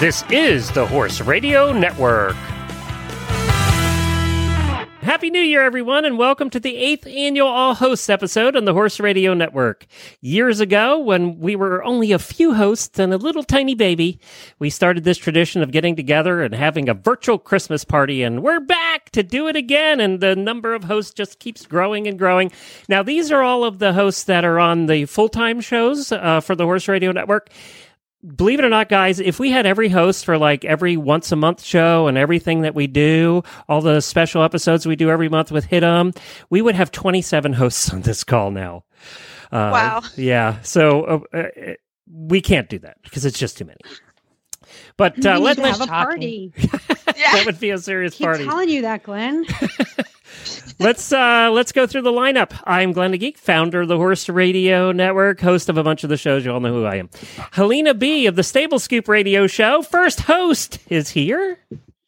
This is the Horse Radio Network. Happy New Year, everyone, and welcome to the eighth annual All Hosts episode on the Horse Radio Network. Years ago, when we were only a few hosts and a little tiny baby, we started this tradition of getting together and having a virtual Christmas party, and we're back to do it again, and the number of hosts just keeps growing and growing. Now, these are all of the hosts that are on the full time shows uh, for the Horse Radio Network believe it or not, guys, if we had every host for like every once a month show and everything that we do, all the special episodes we do every month with Hitum, we would have 27 hosts on this call now. Uh, wow. Yeah. So uh, uh, we can't do that because it's just too many. But uh, let, us have a party. that would be a serious party. Keep party. telling you that, Glenn let's uh let's go through the lineup. I'm Glenn the Geek, founder of the Horse Radio Network, host of a bunch of the shows. You all know who I am. Helena B of the Stable Scoop Radio Show, first host, is here.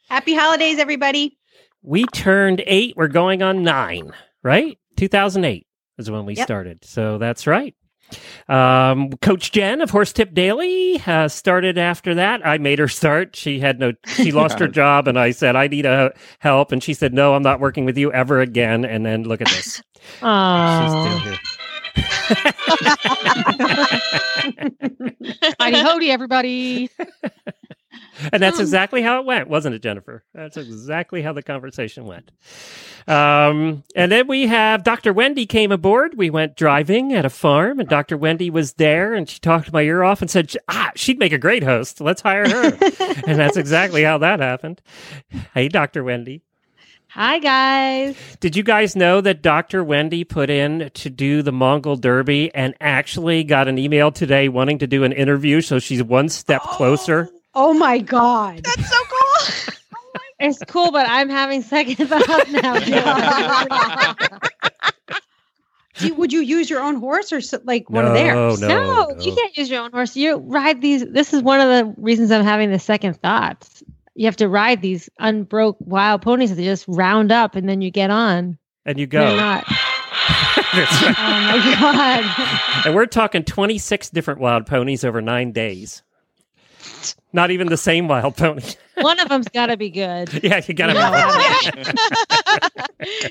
Happy holidays, everybody. We turned eight. We're going on nine, right? 2008 is when we yep. started. So that's right. Um, Coach Jen of Horse Tip Daily uh, started after that. I made her start. She had no, she lost her job, and I said, "I need a help," and she said, "No, I'm not working with you ever again." And then look at this. Aww. She's still here. Howdy, hody, everybody. And that's exactly how it went, wasn't it, Jennifer? That's exactly how the conversation went. Um, and then we have Dr. Wendy came aboard. We went driving at a farm, and Dr. Wendy was there, and she talked my ear off and said, "Ah, she'd make a great host. Let's hire her." and that's exactly how that happened. Hey, Dr. Wendy. Hi, guys. Did you guys know that Dr. Wendy put in to do the Mongol Derby and actually got an email today wanting to do an interview? So she's one step closer. Oh my God. That's so cool. it's cool, but I'm having second thoughts now. you, would you use your own horse or like one no, of theirs? No, no, no, you can't use your own horse. You ride these. This is one of the reasons I'm having the second thoughts. You have to ride these unbroke wild ponies that they just round up and then you get on. And you go. Not. oh my god! and we're talking 26 different wild ponies over nine days. Not even the same wild pony. One of them's got to be good. Yeah, you got to.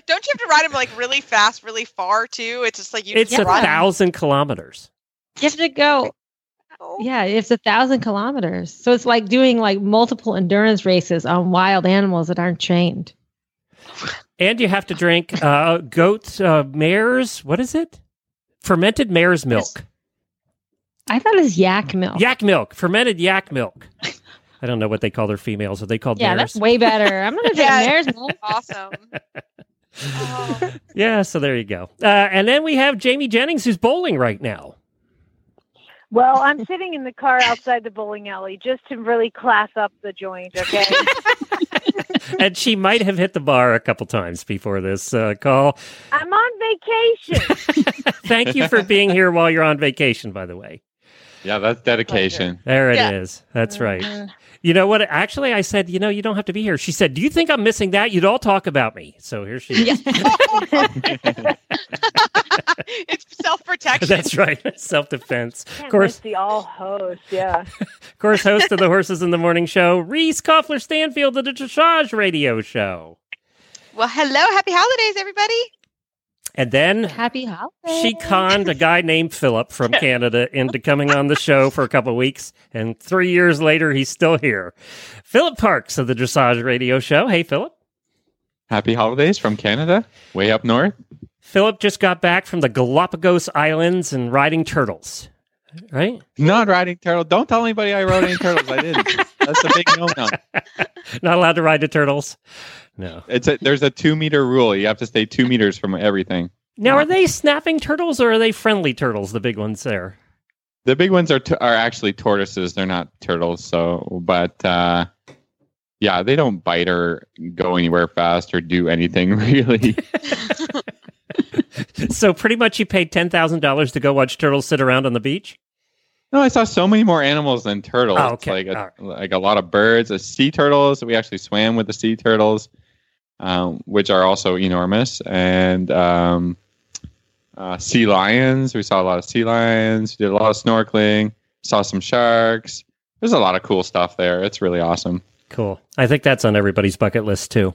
Don't you have to ride them like really fast, really far too? It's just like you. It's a thousand kilometers. You have to go. Oh. Yeah, it's a thousand kilometers. So it's like doing like multiple endurance races on wild animals that aren't trained. And you have to drink uh, goat uh, mare's. What is it? Fermented mare's milk. I thought it was yak milk. Yak milk, fermented yak milk. I don't know what they call their females. Are they called yeah, mares? that's way better. I'm gonna drink yeah, mare's milk. Awesome. oh. Yeah, so there you go. Uh, and then we have Jamie Jennings, who's bowling right now. Well, I'm sitting in the car outside the bowling alley just to really class up the joint. Okay. and she might have hit the bar a couple times before this uh, call. I'm on vacation. Thank you for being here while you're on vacation, by the way. Yeah, that's dedication. There it yeah. is. That's right. Uh-huh. You know what? Actually, I said, you know, you don't have to be here. She said, "Do you think I'm missing that? You'd all talk about me." So here she is. it's self protection. That's right, self defense. Of course, the all host. Yeah. of course, host of the Horses in the Morning show, Reese Koffler Stanfield of the Dressage Radio Show. Well, hello, happy holidays, everybody. And then Happy holidays. she conned a guy named Philip from Canada into coming on the show for a couple of weeks. And three years later, he's still here. Philip Parks of the Dressage Radio Show. Hey, Philip. Happy holidays from Canada, way up north. Philip just got back from the Galapagos Islands and riding turtles, right? Not riding turtles. Don't tell anybody I rode any turtles. I didn't. That's a big no-no. Not allowed to ride the turtles. No. It's a there's a two meter rule. You have to stay two meters from everything. Now, are they snapping turtles or are they friendly turtles? The big ones there. The big ones are t- are actually tortoises. They're not turtles. So, but uh, yeah, they don't bite or go anywhere fast or do anything really. so pretty much, you paid ten thousand dollars to go watch turtles sit around on the beach. No, I saw so many more animals than turtles. Oh, okay. Like a, right. like a lot of birds, a sea turtles. We actually swam with the sea turtles, um, which are also enormous, and um, uh, sea lions. We saw a lot of sea lions. We did a lot of snorkeling. Saw some sharks. There's a lot of cool stuff there. It's really awesome. Cool. I think that's on everybody's bucket list too.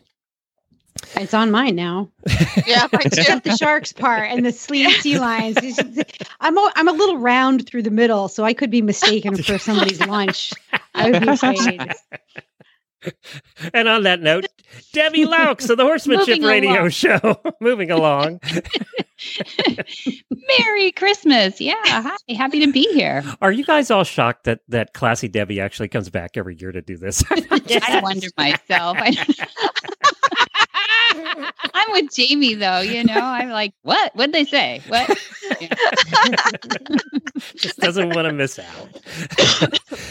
It's on mine now. Yeah, mine too. Except the sharks part and the sleeve sea lions. I'm a, I'm a little round through the middle, so I could be mistaken for somebody's lunch. I would be afraid. And on that note, Debbie Laux of the Horsemanship Radio along. Show. Moving along. Merry Christmas. Yeah. Hi. Happy to be here. Are you guys all shocked that that classy Debbie actually comes back every year to do this? I wonder myself. I, I'm with Jamie though, you know. I'm like, what? What'd they say? What? Just doesn't want to miss out.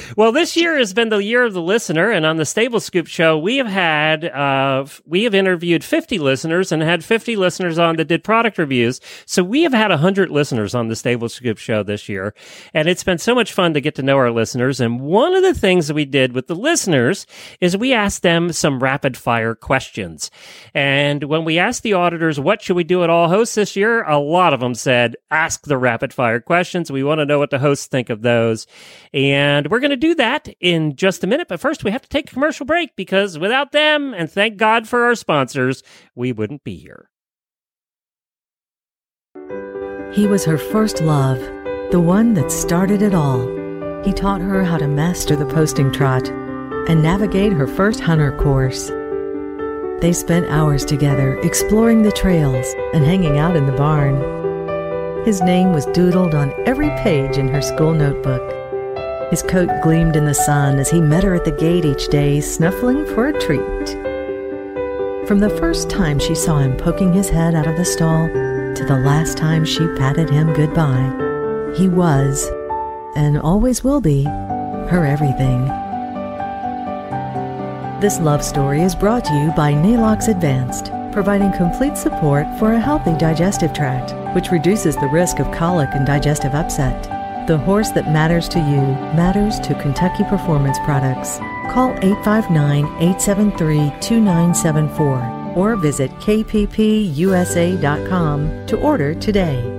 well, this year has been the year of the listener, and on the Stable Scoop show, we have had uh, we have interviewed 50 listeners and had 50 listeners on that did product reviews. So we have had 100 listeners on the Stable Scoop show this year, and it's been so much fun to get to know our listeners. And one of the things that we did with the listeners is we asked them some rapid fire questions. And when we asked the auditors, what should we do at all hosts this year? A lot of them said, ask the rapid fire questions. We want to know what the hosts think of those. And we're going to do that in just a minute. But first, we have to take a commercial break because without them, and thank God for our sponsors, we wouldn't be here. He was her first love, the one that started it all. He taught her how to master the posting trot and navigate her first hunter course. They spent hours together exploring the trails and hanging out in the barn. His name was doodled on every page in her school notebook. His coat gleamed in the sun as he met her at the gate each day, snuffling for a treat. From the first time she saw him poking his head out of the stall to the last time she patted him goodbye, he was, and always will be, her everything. This love story is brought to you by Neigh-Lox Advanced, providing complete support for a healthy digestive tract, which reduces the risk of colic and digestive upset. The horse that matters to you matters to Kentucky Performance Products. Call 859 873 2974 or visit kppusa.com to order today.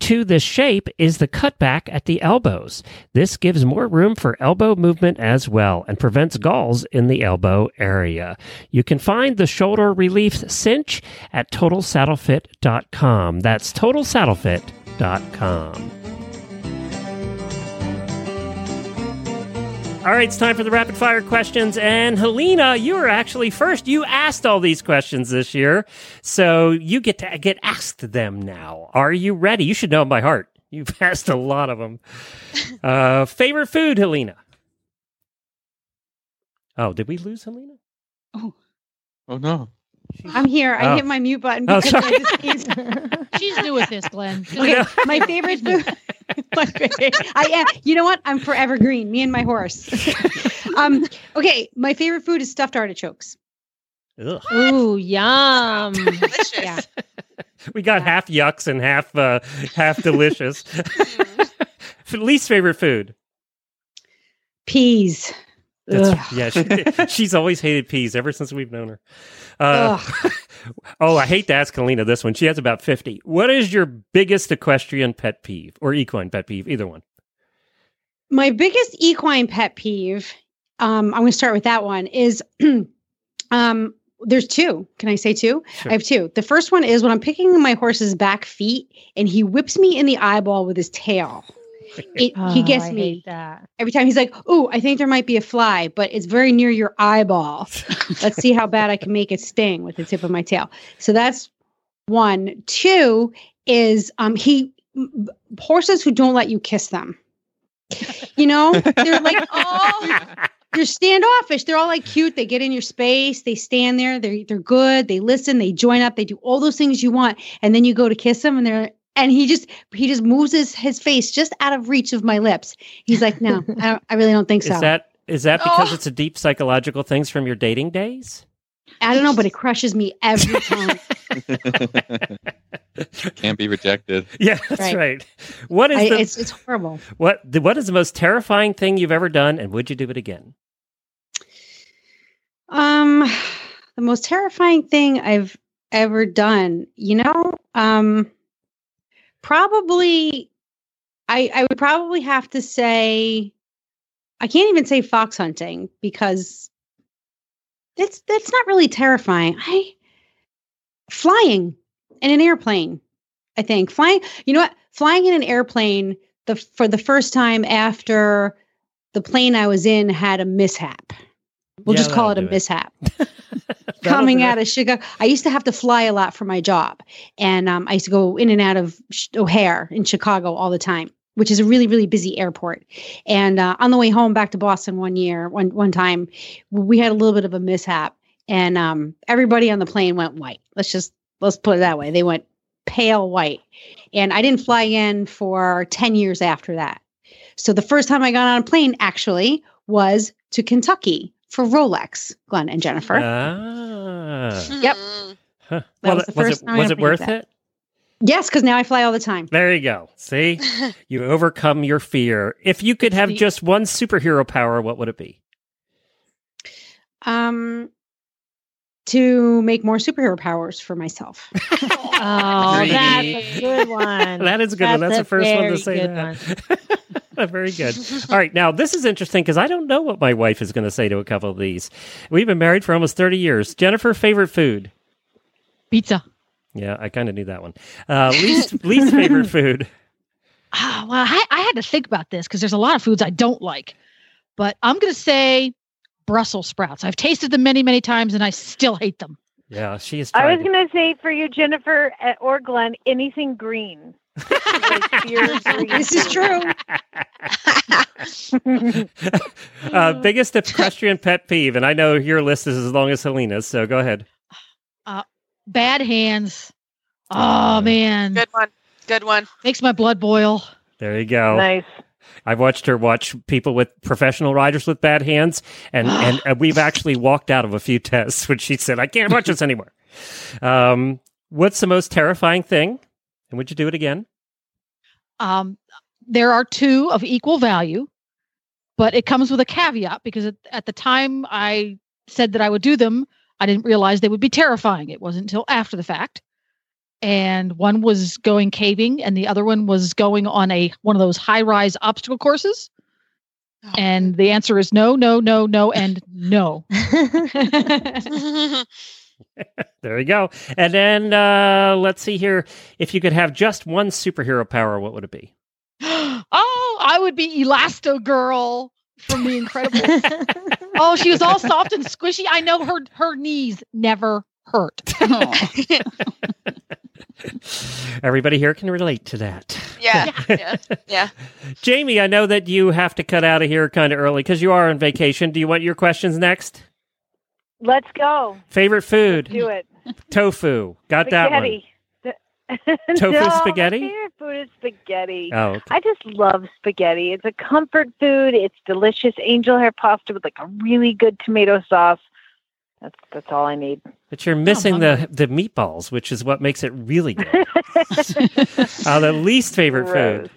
to this shape is the cutback at the elbows. This gives more room for elbow movement as well and prevents galls in the elbow area. You can find the shoulder relief cinch at totalsaddlefit.com. That's totalsaddlefit.com. All right, it's time for the rapid fire questions. And Helena, you were actually first. You asked all these questions this year, so you get to get asked them now. Are you ready? You should know them by heart. You've asked a lot of them. Uh, favorite food, Helena? Oh, did we lose Helena? Oh, Oh no. I'm here. I Oh. hit my mute button Oh, because sorry. I just needs- She's new with this, Glenn. Okay, my favorite food. my favorite, I am. You know what? I'm forever green. Me and my horse. um. Okay. My favorite food is stuffed artichokes. Ugh. Ooh, yum. Delicious. Yeah. We got half yucks and half uh, half delicious. Least favorite food? Peas. That's, Ugh. yeah, she, she's always hated peas ever since we've known her. Uh, oh, I hate to ask Helena this one. She has about 50. What is your biggest equestrian pet peeve or equine pet peeve? Either one. My biggest equine pet peeve. Um. I'm going to start with that one. Is um. There's two. Can I say two? Sure. I have two. The first one is when I'm picking my horse's back feet and he whips me in the eyeball with his tail. It, he Oh, gets I me. that. every time he's like, "Oh, I think there might be a fly, but it's very near your eyeball. Let's see how bad I can make it sting with the tip of my tail." So that's one. Two is um he horses who don't let you kiss them. You know, they're like, oh, they're standoffish. They're all like cute. They get in your space. They stand there. They're they're good. They listen. They join up. They do all those things you want. And then you go to kiss them, and they're and he just he just moves his his face just out of reach of my lips. He's like, no, I, don't, I really don't think so. Is that is that because Oh. it's a deep psychological things from your dating days? I don't know, but it crushes me every time. Can't be rejected. Yeah, that's right. Right. What is I, the it's it's horrible. what the, what is the most terrifying thing you've ever done, and would you do it again? Um, the most terrifying thing I've ever done, you know, um, probably, I I would probably have to say, I can't even say fox hunting because it's that's not really terrifying. I flying in an airplane. I think flying. You know what? Flying in an airplane the for the first time after the plane I was in had a mishap. We'll Yeah, just call it a mishap. Coming out of Chicago, I used to have to fly a lot for my job, and um, I used to go in and out of O'Hare in Chicago all the time, which is a really really busy airport. And uh, on the way home back to Boston one year, one one time, we had a little bit of a mishap, and um, everybody on the plane went white. Let's just let's put it that way. They went pale white, and I didn't fly in for ten years after that. So the first time I got on a plane actually was to Kentucky for Rolex, Glenn and Jennifer. Ah. Yep. Mm. Huh. That Well, was the was first it time was it worth that. it? yes, because now I fly all the time. There you go. See, you overcome your fear. If you could have just one superhero power, what would it be? Um, to make more superhero powers for myself. Oh, that's a good one. That is a good one. That's the first one to say good that. Very good. All right, now this is interesting because I don't know what my wife is going to say to a couple of these. We've been married for almost thirty years. Jennifer, favorite food? Pizza. Yeah, I kind of knew that one. Uh, least least favorite food? Ah, well, I, I had to think about this because there's a lot of foods I don't like, but I'm going to say Brussels sprouts. I've tasted them many, many times and I still hate them. Yeah, she is. I was going to say for you, Jennifer uh, or Glenn, anything green. Like pure green. this is true. uh, biggest equestrian pet peeve, and I know your list is as long as Helena's, so go ahead. Bad hands. Oh, man. Good one. Good one. Makes my blood boil. There you go. Nice. I've watched her watch people with professional riders with bad hands, and and, and we've actually walked out of a few tests when she said, "I can't watch this anymore." Um, what's the most terrifying thing? And would you do it again? Um, there are two of equal value, but it comes with a caveat because at, at the time I said that I would do them, I didn't realize they would be terrifying. It wasn't until after the fact. And one was going caving, and the other one was going on a one of those high-rise obstacle courses. Oh. And the answer is no, no, no, no, and no. There you go. And then uh, let's see here. If you could have just one superhero power, what would it be? oh, I would be Elastigirl from The Incredible. oh, she was all soft and squishy. I know her her knees never hurt. Everybody here can relate to that. yeah. Yeah. Yeah. Jamie, I know that you have to cut out of here kind of early because you are on vacation. Do you want your questions next? Let's go. Favorite food? Do it. Tofu. Got that one. Tofu no, spaghetti? My favorite food is spaghetti. Oh, okay. I just love spaghetti. It's a comfort food. It's delicious angel hair pasta with like a really good tomato sauce. That's that's all I need. But you're missing the the meatballs, which is what makes it really good. uh, the least favorite Gross. food.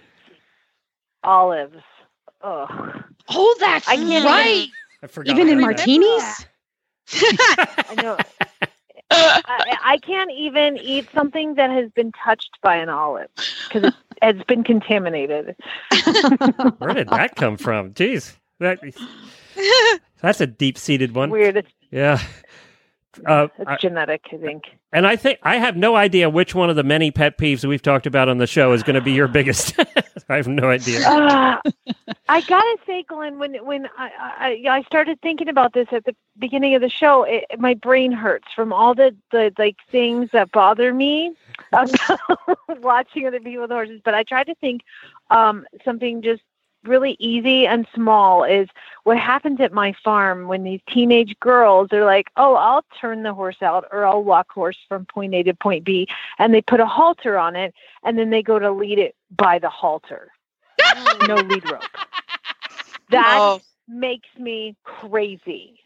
Olives. Ugh. Oh, that's I can't right. I forgot. Even in martinis? I know. I, I can't even eat something that has been touched by an olive because it has been contaminated. Where did that come from? Jeez, that that's a deep seated one. Weird. Yeah. Uh, It's I- genetic, I think. and I think I have no idea which one of the many pet peeves we've talked about on the show is going to be your biggest. I have no idea. Uh, I gotta say, Glenn, when when I, I I started thinking about this at the beginning of the show, it, my brain hurts from all the the like things that bother me about watching other people with horses. But I tried to think um, something just really easy and small is what happens at my farm when these teenage girls are like, "Oh, I'll turn the horse out or I'll walk horse from point A to point B," and they put a halter on it, and then they go to lead it by the halter no lead rope. That Oh. makes me crazy.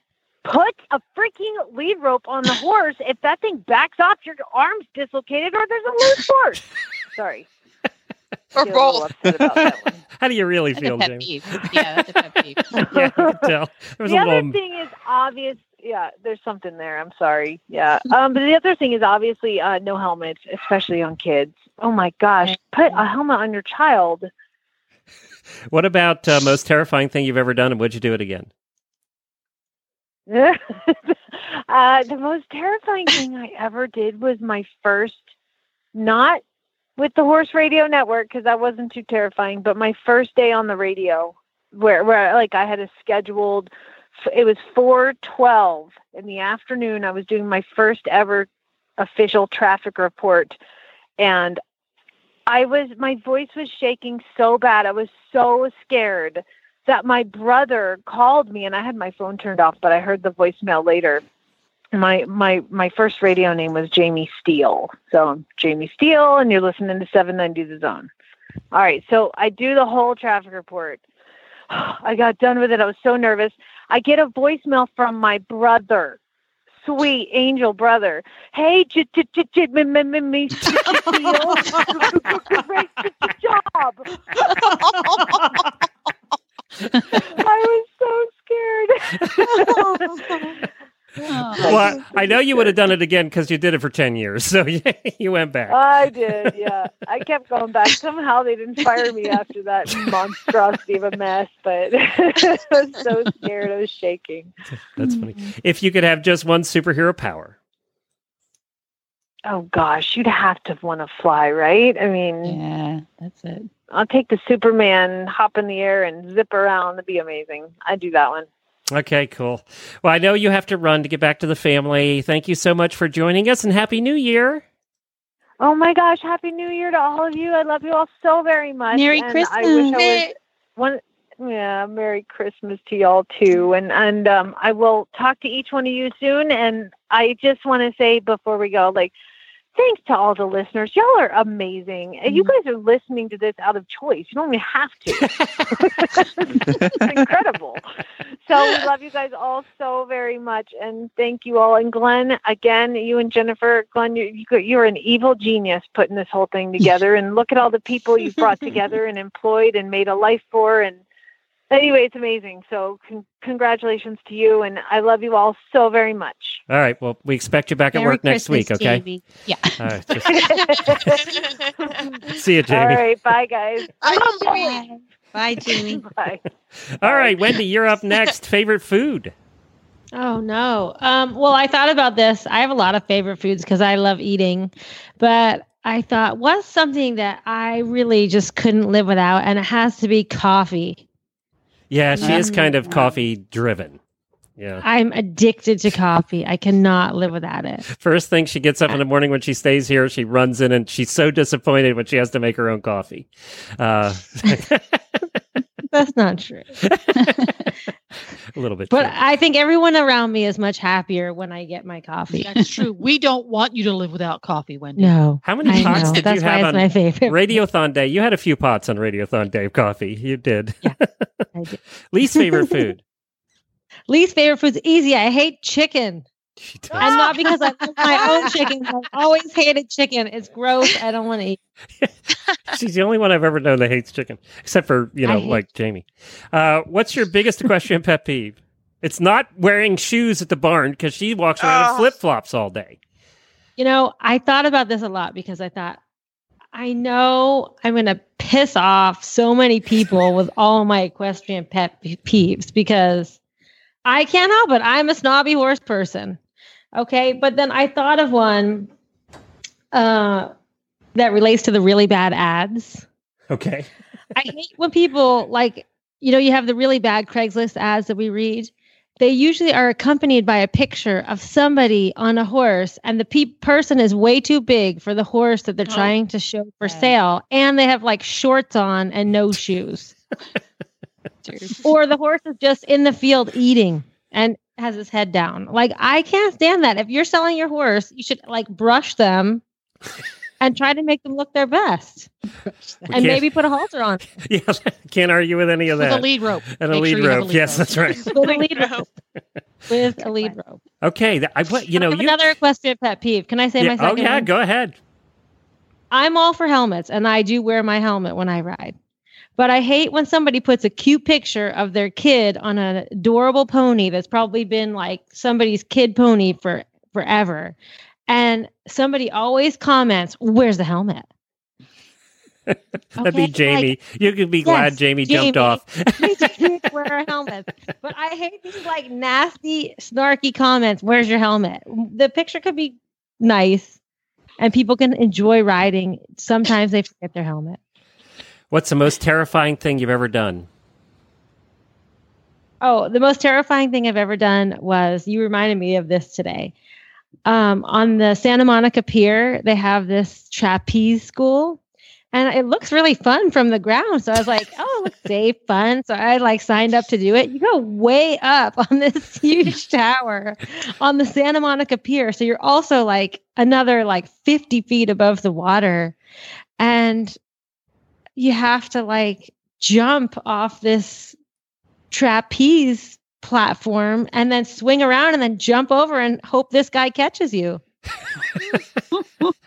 Put a freaking lead rope on the horse. If that thing backs off, your arm's dislocated or there's a loose horse. Sorry. Or Feel a little both. about that. How do you really That's a feel, pet James? peeve. Yeah, that's a pet peeve. yeah, I can tell. There was the a other little. thing is obvious. Yeah, there's something there. I'm sorry. Yeah. Um, but the other thing is obviously uh, no helmets, especially on kids. Oh my gosh, put a helmet on your child. What about uh, most terrifying thing you've ever done, and would you do it again? uh, the most terrifying thing I ever did was my first, not with the Horse Radio Network because that wasn't too terrifying, but my first day on the radio, where where like I had a scheduled. It was four twelve in the afternoon. I was doing my first ever official traffic report, and I was my voice was shaking so bad. I was so scared that my brother called me and I had my phone turned off, but I heard the voicemail later. My my my first radio name was Jamie Steele. So Jamie Steele and you're listening to 790 The Zone. All right, so I do the whole traffic report. I got done with it. I was so nervous. I get a voicemail from my brother. Sweet angel brother. Hey, j- me- Steele. Great job. I was so scared. Well, I know you would have done it again because you did it for ten years, so you went back. I did, yeah. I kept going back. Somehow they didn't fire me after that monstrosity of a mess, but I was so scared. I was shaking. That's funny. Mm-hmm. If you could have just one superhero power, Oh gosh, you'd have to want to fly, right? I mean, Yeah, that's it. I'll take the Superman, hop in the air and zip around. That'd be amazing. I'd do that one. Okay, cool. Well, I know you have to run to get back to the family. Thank you so much for joining us and Happy New Year. Oh my gosh, Happy New Year to all of you. I love you all so very much. Merry and Christmas. I wish I was one yeah, Merry Christmas to y'all too. And and um I will talk to each one of you soon and I just want to say before we go like thanks to all the listeners. Y'all are amazing. And You mm. guys are listening to this out of choice. You don't even have to. it's incredible. So we love you guys all so very much, and thank you all. And Glenn, again, you and Jennifer, Glenn, you, you you're an evil genius putting this whole thing together. and look at all the people you've brought together and employed and made a life for. And anyway, it's amazing. So con- congratulations to you, and I love you all so very much. All right. Well, we expect you back at Merry work next week. Okay. Jamie. Yeah. All right. just- see you, all Jamie. right, bye guys. I Jamie. Bye, Jamie. Bye. All right, Wendy, you're up next. Favorite food? Oh no. Um, well, I thought about this. I have a lot of favorite foods because I love eating, but I thought what's something that I really just couldn't live without, and it has to be coffee. Yeah, she is kind of coffee driven. Yeah. I'm addicted to coffee. I cannot live without it. First thing she gets up in the morning when she stays here, she runs in and she's so disappointed when she has to make her own coffee. Uh, That's not true. a little bit. But true. I think everyone around me is much happier when I get my coffee. That's true. We don't want you to live without coffee, Wendy. No. How many I pots know. did That's you have on my favorite. Radiothon Day? You had a few pots on Radiothon Day of coffee. You did. I did. Least favorite food? Least favorite food's easy. I hate chicken. She does. And not because I love my own chicken. I've always hated chicken. It's gross. I don't want to eat. She's the only one I've ever known that hates chicken, except for you know, hate- like Jamie. Uh, what's your biggest equestrian pet peeve? It's not wearing shoes at the barn because she walks around in flip flops all day. You know, I thought about this a lot because I thought, I know I'm going to piss off so many people with all my equestrian pet peeves because I can't help it. I'm a snobby horse person. Okay, but then I thought of one uh, that relates to the really bad ads. Okay. I hate when people like, you know, you have the really bad Craigslist ads that we read. They usually are accompanied by a picture of somebody on a horse, and the pe- person is way too big for the horse that they're Oh. trying to show for Yeah. sale, and they have like shorts on and no shoes, or the horse is just in the field eating and has his head down. Like I can't stand that. If you're selling your horse, you should like brush them and try to make them look their best, and maybe put a halter on. Yeah, can't argue with any of With that. a lead rope. and a lead sure you a rope. lead yes, rope. that's right. with a lead rope. with a lead rope. Okay, th- I what you know I have you. another equestrian pet peeve. Can I say yeah, my oh yeah, one? go ahead. I'm all for helmets, and I do wear my helmet when I ride. But I hate when somebody puts a cute picture of their kid on an adorable pony that's probably been like somebody's kid pony for forever, and somebody always comments, "Where's the helmet?" That'd be Okay, Jamie. you could be glad Yes, Jamie, jumped Jamie. off. We wear our helmets. But I hate these like nasty, snarky comments. Where's your helmet? The picture could be nice and people can enjoy riding. Sometimes they forget their helmet. What's the most terrifying thing you've ever done? Oh, the most terrifying thing I've ever done was you reminded me of this today. Um, on the Santa Monica Pier, they have this trapeze school, and it looks really fun from the ground. So I was like, "Oh, it looks safe, fun." So I like signed up to do it. You go way up on this huge tower on the Santa Monica Pier, so you're also like another like 50 feet above the water, and you have to like jump off this trapeze platform and then swing around and then jump over and hope this guy catches you.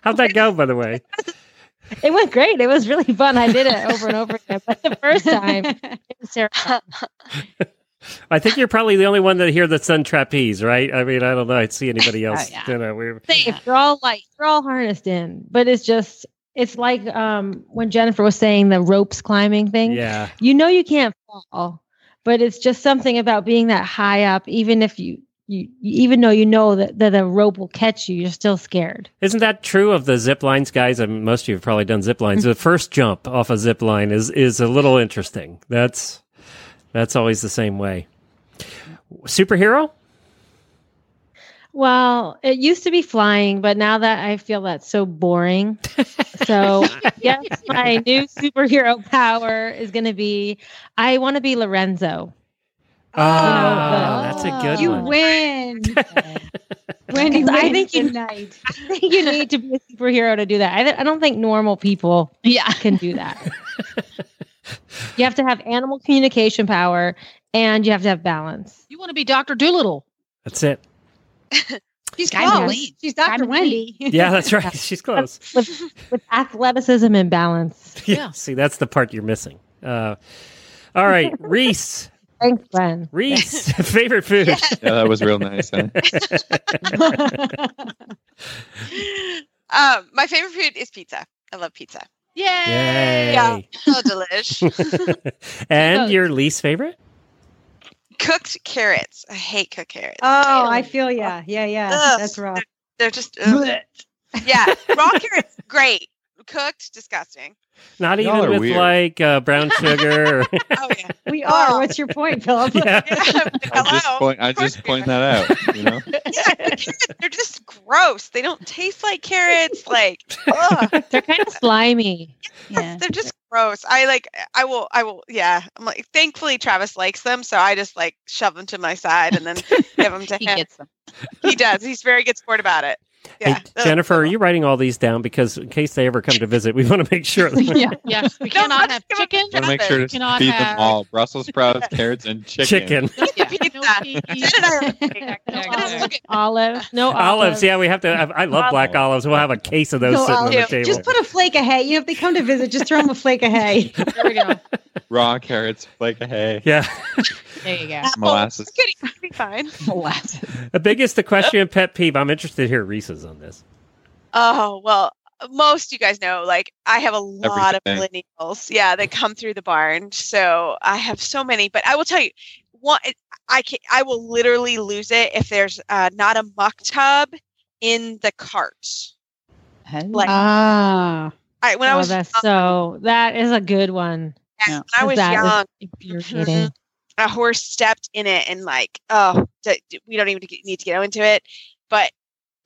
How'd that go, by the way? It went great. It was really fun. I did it over and over again. But the first time, it was terrible. I think you're probably the only one that here that's done trapeze, right? I mean, I don't know. I'd see anybody oh, else. yeah. You know, we're Safe. You're all like you're all harnessed in, but it's just it's like um when Jennifer was saying the ropes climbing thing. yeah. You know you can't fall, but it's just something about being that high up, even if you you, even though you know that, that the rope will catch you, you're still scared. Isn't that true of the zip lines, guys? I mean, most of you have probably done zip lines. the first jump off a zip line is is a little interesting. That's that's always the same way. Superhero? Well, it used to be flying, but now that I feel that's so boring. So, yes, my new superhero power is going to be I want to be Lorenzo. Oh, that's a good you one. win. Wendy I think you- tonight. I think you need to be a superhero to do that. I, th- I don't think normal people Yeah. can do that. you have to have animal communication power and you have to have balance. You want to be Dr. Doolittle. That's it. She's Kinda close. lean. She's Dr. Kinda Wendy. Yeah, that's right. She's close. With, with athleticism and balance. Yeah. Yeah. See, that's the part you're missing. Uh, all right, Reese. Thanks, Glenn. Reese, favorite food. Yeah, that was real nice. Huh? Um, my favorite food is pizza. I love pizza. Yay! Yay. Yeah. So delish. and your least favorite? Cooked carrots. I hate cooked carrots. Oh, I feel yeah. Yeah, yeah. Ugh. That's rough. They're just yeah. Raw carrots, great. Cooked, disgusting. Not Y'all even with weird. like uh, brown sugar. Or, Oh yeah. We are. Oh. What's your point, Philip? yeah. I just point. I just point that out. You know. Yeah, the carrots, they're just gross. They don't taste like carrots. Like, ugh. They're kind of slimy. Yeah. they're just gross. I like. I will. I will. Yeah. I'm like. Thankfully, Travis likes them, so I just like shove them to my side and then give them to He him. gets them. he does. He's very good sport about it. Hey, Yeah. Ugh. Jennifer, are uh-huh. you writing all these down? Because in case they ever come to visit, we want to make sure. That Yeah. Yes, we cannot have give 'em chicken. Want to make sure to Cannot feed have- them all: Brussels sprouts, carrots, and chicken. chicken. No, Yeah. peas, no Pizza. peas. Jen and I are- No I just look at- Olives. No olives. Olives, yeah, we have to. Have, I love black olives. We'll have a case of those No sitting on the olives. table. Just put a flake of hay. You know, if they come to visit, just throw them a flake of hay. There we go. Raw carrots, flake of hay, yeah. There you go. Apple. molasses. It's good. It'll be fine. Molasses. The biggest equestrian pet peeve. I'm interested to hear Reese's on this. Oh well, most you guys know. Like I have a lot of Everything. millennials. Yeah, that come through the barn. So I have so many. But I will tell you, one, I can I will literally lose it if there's uh, not a muck tub in the cart. Like Ah. I when I oh, was that's young, so. That is a good one. when I was that is young, infuriating. a horse stepped in it and like oh d- d- we don't even need to get into it but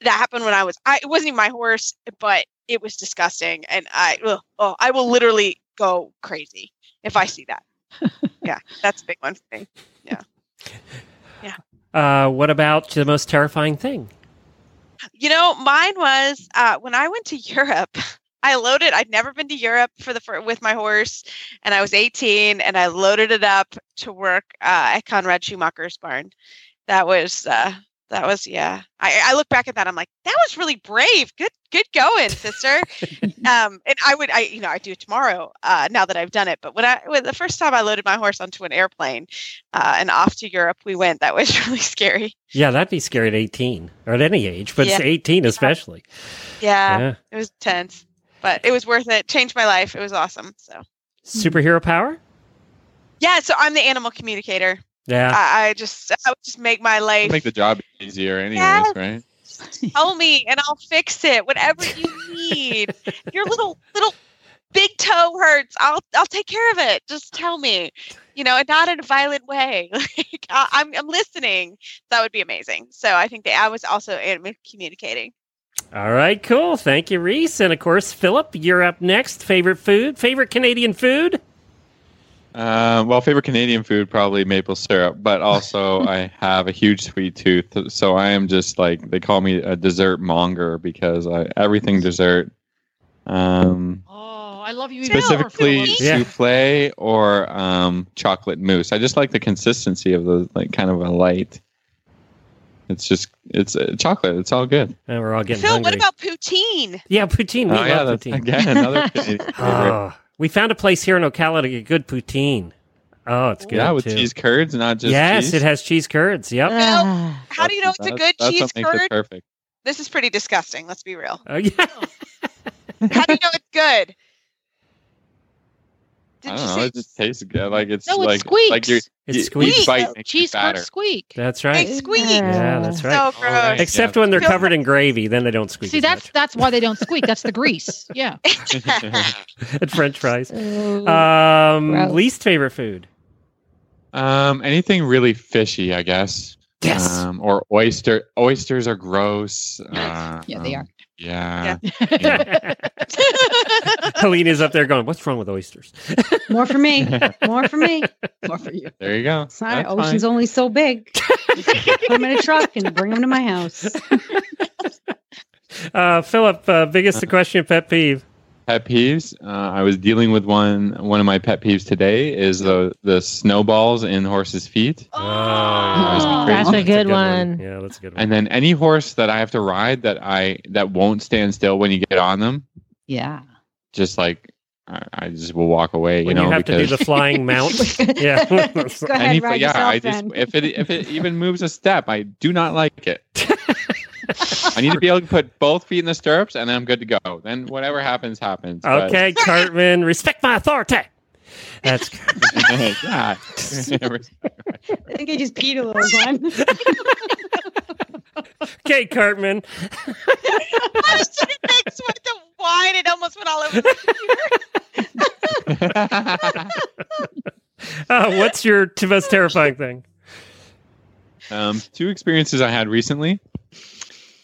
that happened when i was i it wasn't even my horse but it was disgusting and i ugh, oh i will literally go crazy if i see that yeah that's a big one for me Yeah. Yeah. Uh, what about the most terrifying thing? you know mine was uh, when i went to europe i loaded i'd never been to europe for the fir- with my horse and i was 18 and i loaded it up to work uh, at conrad schumacher's barn that was uh, that was yeah I, I look back at that i'm like that was really brave good good going sister um and i would i you know i do it tomorrow uh now that i've done it but when i when the first time i loaded my horse onto an airplane uh and off to europe we went that was really scary Yeah, that'd be scary at 18 or at any age, but Yeah. 18 especially. yeah, Yeah. it was tense but it was worth it changed my life it was awesome so Superhero power? yeah so i'm the animal communicator Yeah. I, I just i would just make my life Make the job easier, anyways, Yes. right? tell me and I'll fix it. Whatever you need. Your little little big toe hurts. I'll I'll take care of it. Just tell me. You know, and not in a violent way. Like I, I'm I'm listening. That would be amazing. So I think that I was also anim- communicating. All right, cool. Thank you, Reese. And of course, Philip, you're up next. Favorite food? Favorite Canadian food? Uh, well, favorite Canadian food probably maple syrup, but also I have a huge sweet tooth, so I am just like they call me a dessert monger because I everything dessert. Um, Oh, I love you even more, specifically Yeah. souffle or um, chocolate mousse. I just like the consistency of the like kind of a light. It's just it's uh, chocolate. It's all good. And we're all getting Phil, hungry. what about poutine? yeah, poutine. We oh yeah, love that's poutine. again another Canadian favorite. Oh, we found a place here in Ocala to get good poutine. Oh, it's good yeah, with too. cheese curds, not just cheese. yes, cheese. it has cheese curds. Yep. Ah. How do you know it's a good that's cheese what makes it curd? perfect. This is pretty disgusting. Let's be real. Oh, yeah. How do you know it's good? Did I don't know. say It just tastes good. Like it's No, it like squeaks. like you It you- squeaks. Each bite cheese curds squeak. That's right. they right. squeak? Yeah, that's right. So gross. right. Except Yeah. when they're covered in gravy, then they don't squeak. See, that's much. that's why they don't squeak. That's the grease. Yeah. and French fries. Ooh. Um, Gross. least favorite food. um, anything really fishy, I guess. Yes. Um, or oyster. Oysters are gross. Uh, Yeah, they um, are. Yeah. Helena's up there going, "What's wrong with oysters?" More for me. More for me. More for you. There you go. Sorry, That's ocean's fine. only so big. Put them in a truck and bring them to my house. Uh, Philip, uh, biggest equestrian pet peeve. Pet peeves. Uh, I was dealing with one. One of my pet peeves today is the the snowballs in horses' feet. Oh, yeah. That's a good one. Yeah, that's a good one. And then any horse that I have to ride that I that won't stand still when you get on them, Yeah. just like I, I just will walk away. You when know, you have to do because the flying mount. yeah. Go ahead, any, ride yeah, yourself I just then. if it if it even moves a step, I do not like it. I need to be able to put both feet in the stirrups, and then I'm good to go. Then whatever happens, happens. But- okay, Cartman, respect my authority. That's yeah. I think I just peed a little one. okay, Cartman. I was sitting next with the wine. It almost went all over the computer. Uh, what's your t- most terrifying thing? Um, two experiences I had recently.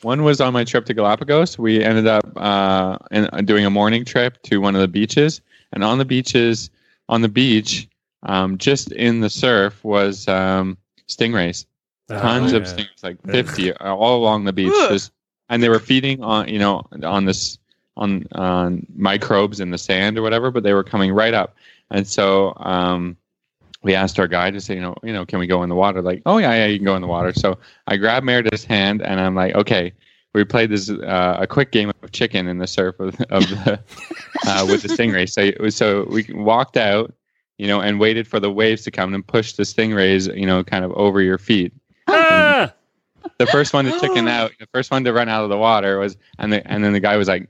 One was on my trip to Galapagos. We ended up uh, in, doing a morning trip to one of the beaches, and on the beaches, on the beach, um, just in the surf was um, stingrays. Tons Oh, of stingrays, like fifty, uh, all along the beach. Just, and they were feeding on, you know, on this on on microbes in the sand or whatever, but they were coming right up. And so um, we asked our guide to say, you know, you know, can we go in the water? Like, oh yeah, yeah, you can go in the water. So I grabbed Meredith's hand and I'm like, okay. We played this uh, a quick game of chicken in the surf of, of the uh, with the stingray. So it was, so we walked out, you know, and waited for the waves to come and push the stingrays, you know, kind of over your feet. Ah! The first one to chicken out, the first one to run out of the water was, and the, and then the guy was like,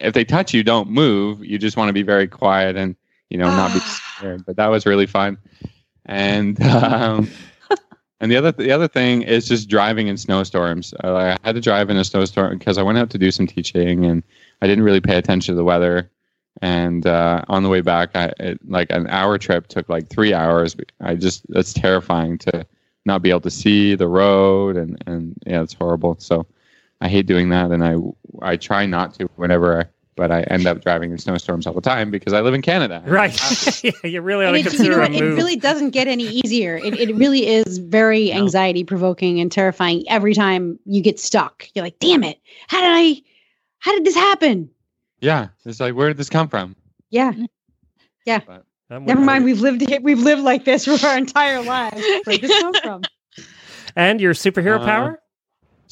if they touch you, don't move. You just want to be very quiet and you know not be scared. But that was really fun. And um, And the other the other thing is just driving in snowstorms. Uh, I had to drive in a snowstorm because I went out to do some teaching and I didn't really pay attention to the weather. And uh, on the way back, I it, like an hour trip took like three hours. I just that's terrifying to not be able to see the road and and yeah, it's horrible. So I hate doing that, and I I try not to whenever I. But I end up driving in snowstorms all the time because I live in Canada. Right. yeah, you really ought And to it, you know a what, it move. really doesn't get any easier. It, it really is very No. anxiety provoking and terrifying every time you get stuck. You're like, damn it. How did I, how did this happen? Yeah, it's like where did this come from? Yeah. I'm Never mind. We've lived it. We've lived like this for our entire lives. Where did this come from? And your superhero Uh, power?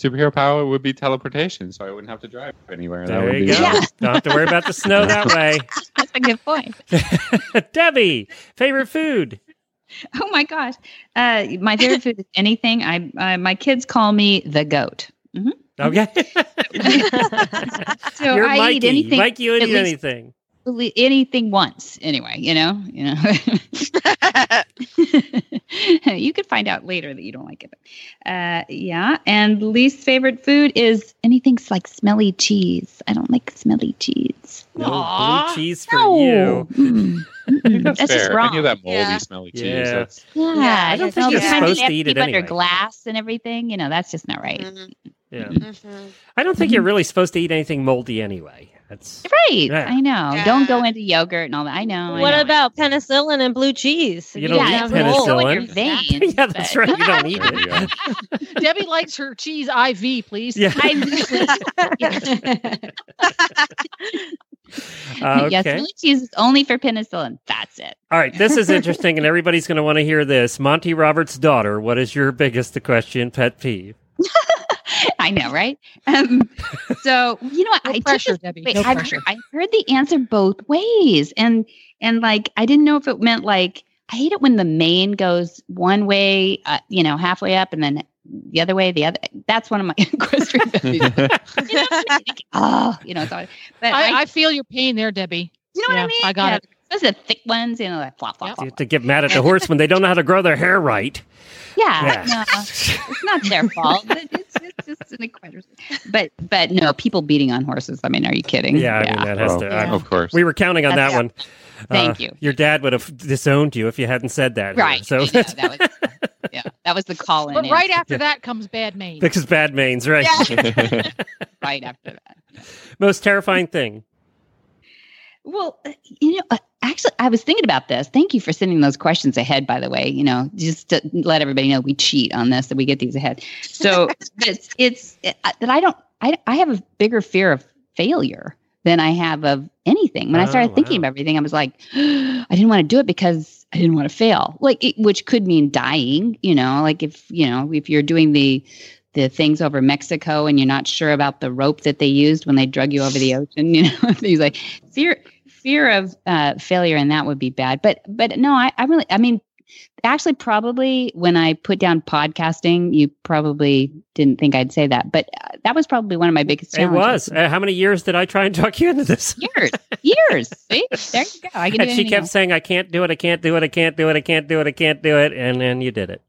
Superhero power would be teleportation, so I wouldn't have to drive anywhere. That There would you be go. Yeah. Don't have to worry about the snow that way. That's a good point. Debbie, favorite food? Oh my gosh. Uh, my favorite food is anything. I uh, my kids call me the goat. Okay. So You're I Mikey. eat anything. Mikey, you eat least- anything. Anything once anyway. You know. You know. you could find out later that you don't like it. Uh, yeah. And least favorite food is anything like smelly cheese. I don't like smelly cheese. No Aw, blue cheese for No. you. Mm, That's, That's just Any wrong. of that moldy, Yeah. smelly cheese. Yeah. That's, Yeah, Yeah, I don't it think you're supposed you to eat it keep under glass and everything. You know, that's just not right. Mhm, Yeah. mhm. I don't think you're really supposed to eat anything moldy anyway. That's Right. Yeah. I know. Yeah. Don't go into yogurt and all that. I know. I What know. about penicillin and blue cheese? You don't yeah, eat go in your penicillin. veins. yeah, that's right. You don't eat there you it. Debbie likes her cheese IV, please. Yeah. Uh, Yes, okay. cheese is only for penicillin. That's it. All right. This is interesting, and everybody's going to want to hear this. Monty Roberts' daughter. What is your biggest question pet peeve? I know, right? Um, so you know what? No I took pressure, this- Debbie. wait, no I've pressure. heard, I heard the answer both ways, and and like I didn't know if it meant like I hate it when the mane goes one way, uh, you know, halfway up, and then the other way, the other. That's one of my equestrian pet peeves. You know, oh, you know, so, but I, I, I feel your pain there, Debbie. you know what I mean? I got yeah, it. Those are the thick ones, you know, like flop, flop, Yep. flop. You have to get mad at the horse when they don't know how to grow their hair right. Yeah, Yeah. no, it's not their fault. but It's, it's just an equestrian. But but no, people beating on horses. I mean, are you kidding? Yeah, I mean that has Oh, to. Yeah. I- Of course. we were counting on that That's- one. Thank Uh, you. Your dad would have disowned you if you hadn't said that. here. right. So I that was yeah, that was the call in. But right after Yeah. that comes bad mane. because bad manes, right? right after that. Most terrifying thing. Well, uh, you know, uh, actually, I was thinking about this. Thank you for sending those questions ahead. By the way, you know, just to let everybody know we cheat on this that we get these ahead. So it's it's uh, that I don't. I I have a bigger fear of failure than I have of anything. When I Oh, started thinking wow. of everything, I was like, I didn't want to do it because I didn't want to fail. Like, it, which could mean dying. You know, like if you know if you're doing the the things over Mexico and you're not sure about the rope that they used when they drug you over the ocean. You know, things like fear fear of uh, failure and that would be bad. But but no, I, I really I mean actually probably when I put down podcasting, you probably didn't think I'd say that, but uh, that was probably one of my biggest It was. Uh, how many years did I try and talk you into this? years, years. See, there you go. I can do And she kept else. saying, "I can't do it. I can't do it. I can't do it. I can't do it. I can't do it." And then you did it.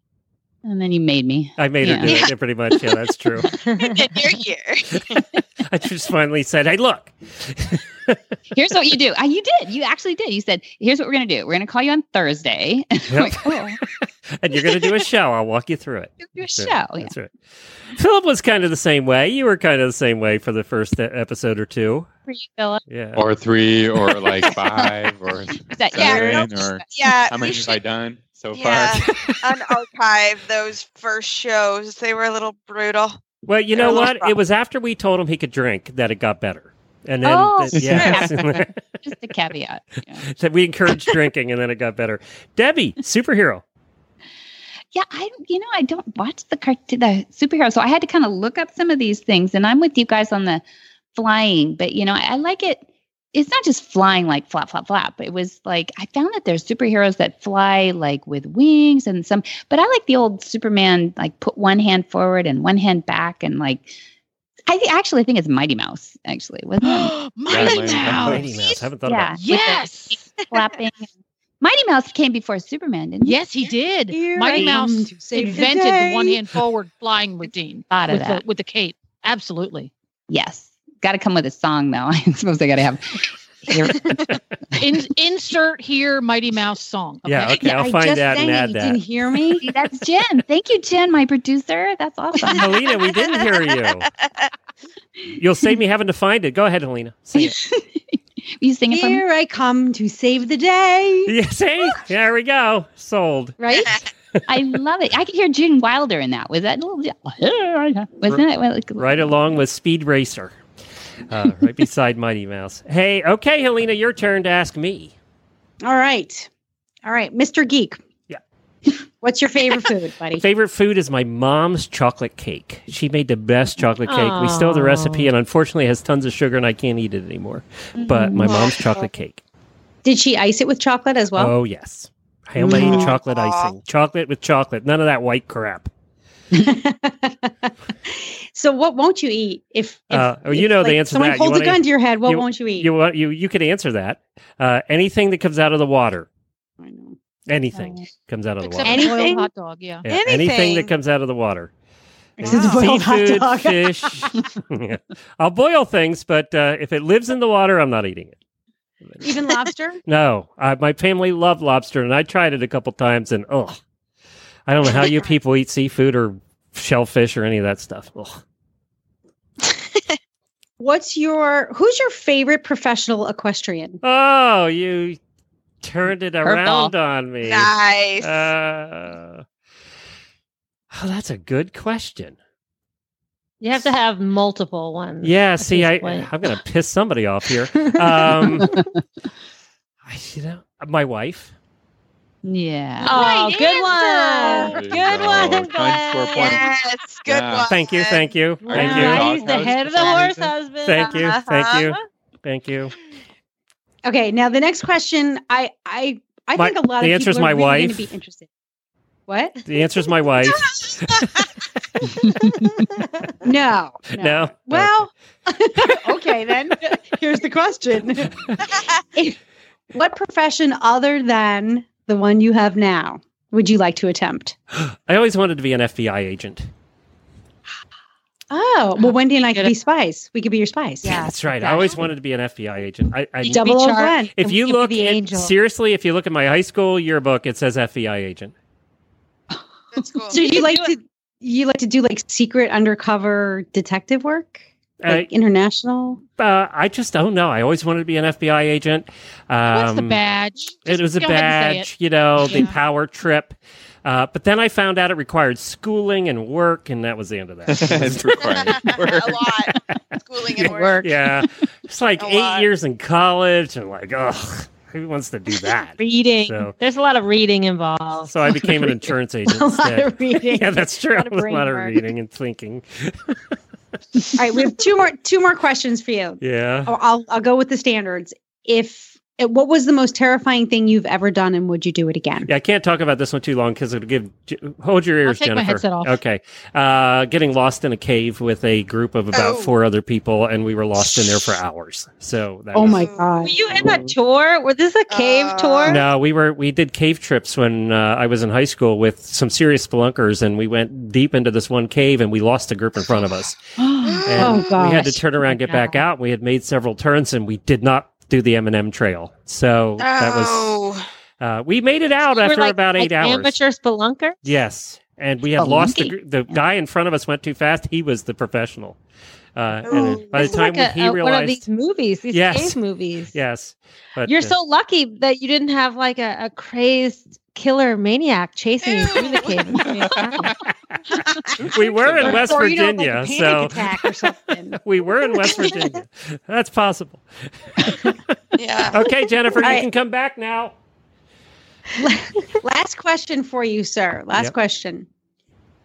And then you made me. I made her Yeah. do it. Yeah, pretty much. Yeah, that's true. and you're here. I just finally said, "Hey, look." Here's what you do. Uh, you did. You actually did. You said, "Here's what we're going to do. We're going to call you on Thursday." I'm Yep. like, oh, and you're going to do a show. I'll walk you through it. do a That's show. it. Yeah. That's right. Philip was kind of the same way. You were kind of the same way for the first episode or two. For you, Philip. Yeah. or three, or like five, or Is that Yeah, seven, or Yeah, how we many have I done so Yeah. far? unarchive those first shows. They were a little brutal. well, you They're know a little what? It was after we told him he could drink that it got better. And then, Oh, th- yes, Just a caveat. Yeah. that we encouraged drinking, and then it got better. Debbie, superhero. Yeah, I you know I don't watch the cartoon, the superhero, so I had to kind of look up some of these things, and I'm with you guys on the flying, but you know I, I like it. It's not just flying like flap flap flap. It was like I found that there's superheroes that fly like with wings and some, but I like the old Superman like put one hand forward and one hand back and like. I thi- actually think it's Mighty Mouse. Actually, wasn't it? Mighty Mighty Mouse. Mighty Mouse. Haven't thought yeah, about with the Yes. flapping. Mighty Mouse came before Superman, didn't he? Yes, he did. Here Mighty I Mouse to the invented the one hand forward flying routine Thought of with the, with the cape. Absolutely. Yes. Got to come with a song, though. I suppose I got to have. In, insert here Mighty Mouse song. Yeah, okay, I'll I find just that and add You that. didn't hear me? See, That's Jen. Thank you, Jen, my producer. That's awesome. Helena, we didn't hear you. You'll save me having to find it. Go ahead, Helena. Sing it. you sing it? Here I come to save the day. Yeah, see? There we go. Sold. Right? I love it. I could hear Gene Wilder in that. Was that a little? Wasn't it? Well, like- Right along with Speed Racer. Uh, right beside Mighty Mouse. Hey, okay, Helena, your turn to ask me. All right. All right. Mr. Geek. Yeah. What's your favorite food, buddy? Favorite food is my mom's chocolate cake. She made the best chocolate cake. We stole the recipe, and unfortunately, it has tons of sugar, and I can't eat it anymore. But my mom's chocolate cake. Did she ice it with chocolate as well? oh yes, homemade Mm. chocolate icing, chocolate with chocolate. None of that white crap. so what won't you eat if, if, Uh, oh, you know the like, answer to someone that. You holds a gun to your head what you- won't you eat You want you you could answer that. Uh, anything that comes out of the water. I know. Anything comes out of the water. Anything? hot dog. Yeah. Yeah, anything that comes out of the water. Except a boiled hot Seafood, fish. Yeah. I'll boil things, but uh, if it lives in the water, I'm not eating it. even lobster No, uh, my family loved lobster, and I tried it a couple times, and oh, I don't know how you people eat seafood or shellfish or any of that stuff. Ugh. what's your who's your favorite professional equestrian Oh, you turned it Curveball. around on me. nice. Uh, oh, that's a good question. You have to have multiple ones. Yeah, see, I point. I'm gonna piss somebody off here. Um, I, you know, my wife. Yeah. Oh, Right good answer. one. Good go. one, Time to Glenn. score yes, good Yeah. one. Thank you, thank you, Are thank you you, doing Wow, he's the head of the horse anything? husband. thank you, thank you, Uh-huh. thank you. okay now the next question i i i My- think a lot the of answer's people are my really wife. gonna be interested what The answer is my wife. no No. well okay then here's the question what profession other than the one you have now would you like to attempt I always wanted to be an FBI agent. oh well wendy and i could Good. be spies we could be your spies Yeah. That's right. I always wanted to be an FBI agent. I, I You double be O char- Glenn. if you we could be look the at- seriously, if you look at my high school yearbook, it says FBI agent. That's cool. so you like to you like to do like secret undercover detective work like I, international uh, I just don't know. I always wanted to be an FBI agent. Um, What's the badge? It was a go ahead and say badge, you know, the power trip. Uh, but then I found out it required schooling and work, and that was the end of that. it's required. a lot. Schooling and work. yeah, it's like A eight lot. years in college, and like, ugh, who wants to do that? Reading. So- There's a lot of reading involved. So I became an insurance agent a lot of reading Yeah, that's true. lot of a lot of reading and thinking. All right we have two more two more questions for you Yeah. Oh, I'll I'll go with the standards. If what was the most terrifying thing you've ever done, and would you do it again? Yeah, I can't talk about this one too long because it'll give. Hold your ears, take my Jennifer. headset off. Okay. Uh, getting lost in a cave with a group of about Oh. four other people, and we were lost in there for hours. So that Oh was- my god! Were you in a tour? Was this a cave Uh, tour? No, we were we did cave trips when uh, I was in high school with some serious spelunkers, and we went deep into this one cave, and we lost a group in front of us. And Oh, We had to turn around, get back out. We had made several turns, and we did not do the M and M trail. So that was Oh, uh, we made it out You after like- about eight like hours. Amateur spelunker? Yes, and we had lost the, Spelunky. gr- the guy in front of us went too fast. He was the professional. Uh, Oh. and by the This is time like a, he a- realized, one of these movies, these Yes. cave movies. yes, but You're uh, so lucky that you didn't have like a, a crazed killer maniac chasing you through the cave. at the same time. we were in West Or, you know, like a Virginia, panic so attack or something. we were in West Virginia. That's possible. yeah. Okay, Jennifer, you All right. can come back now. Last question for you, sir. Last Yep. question.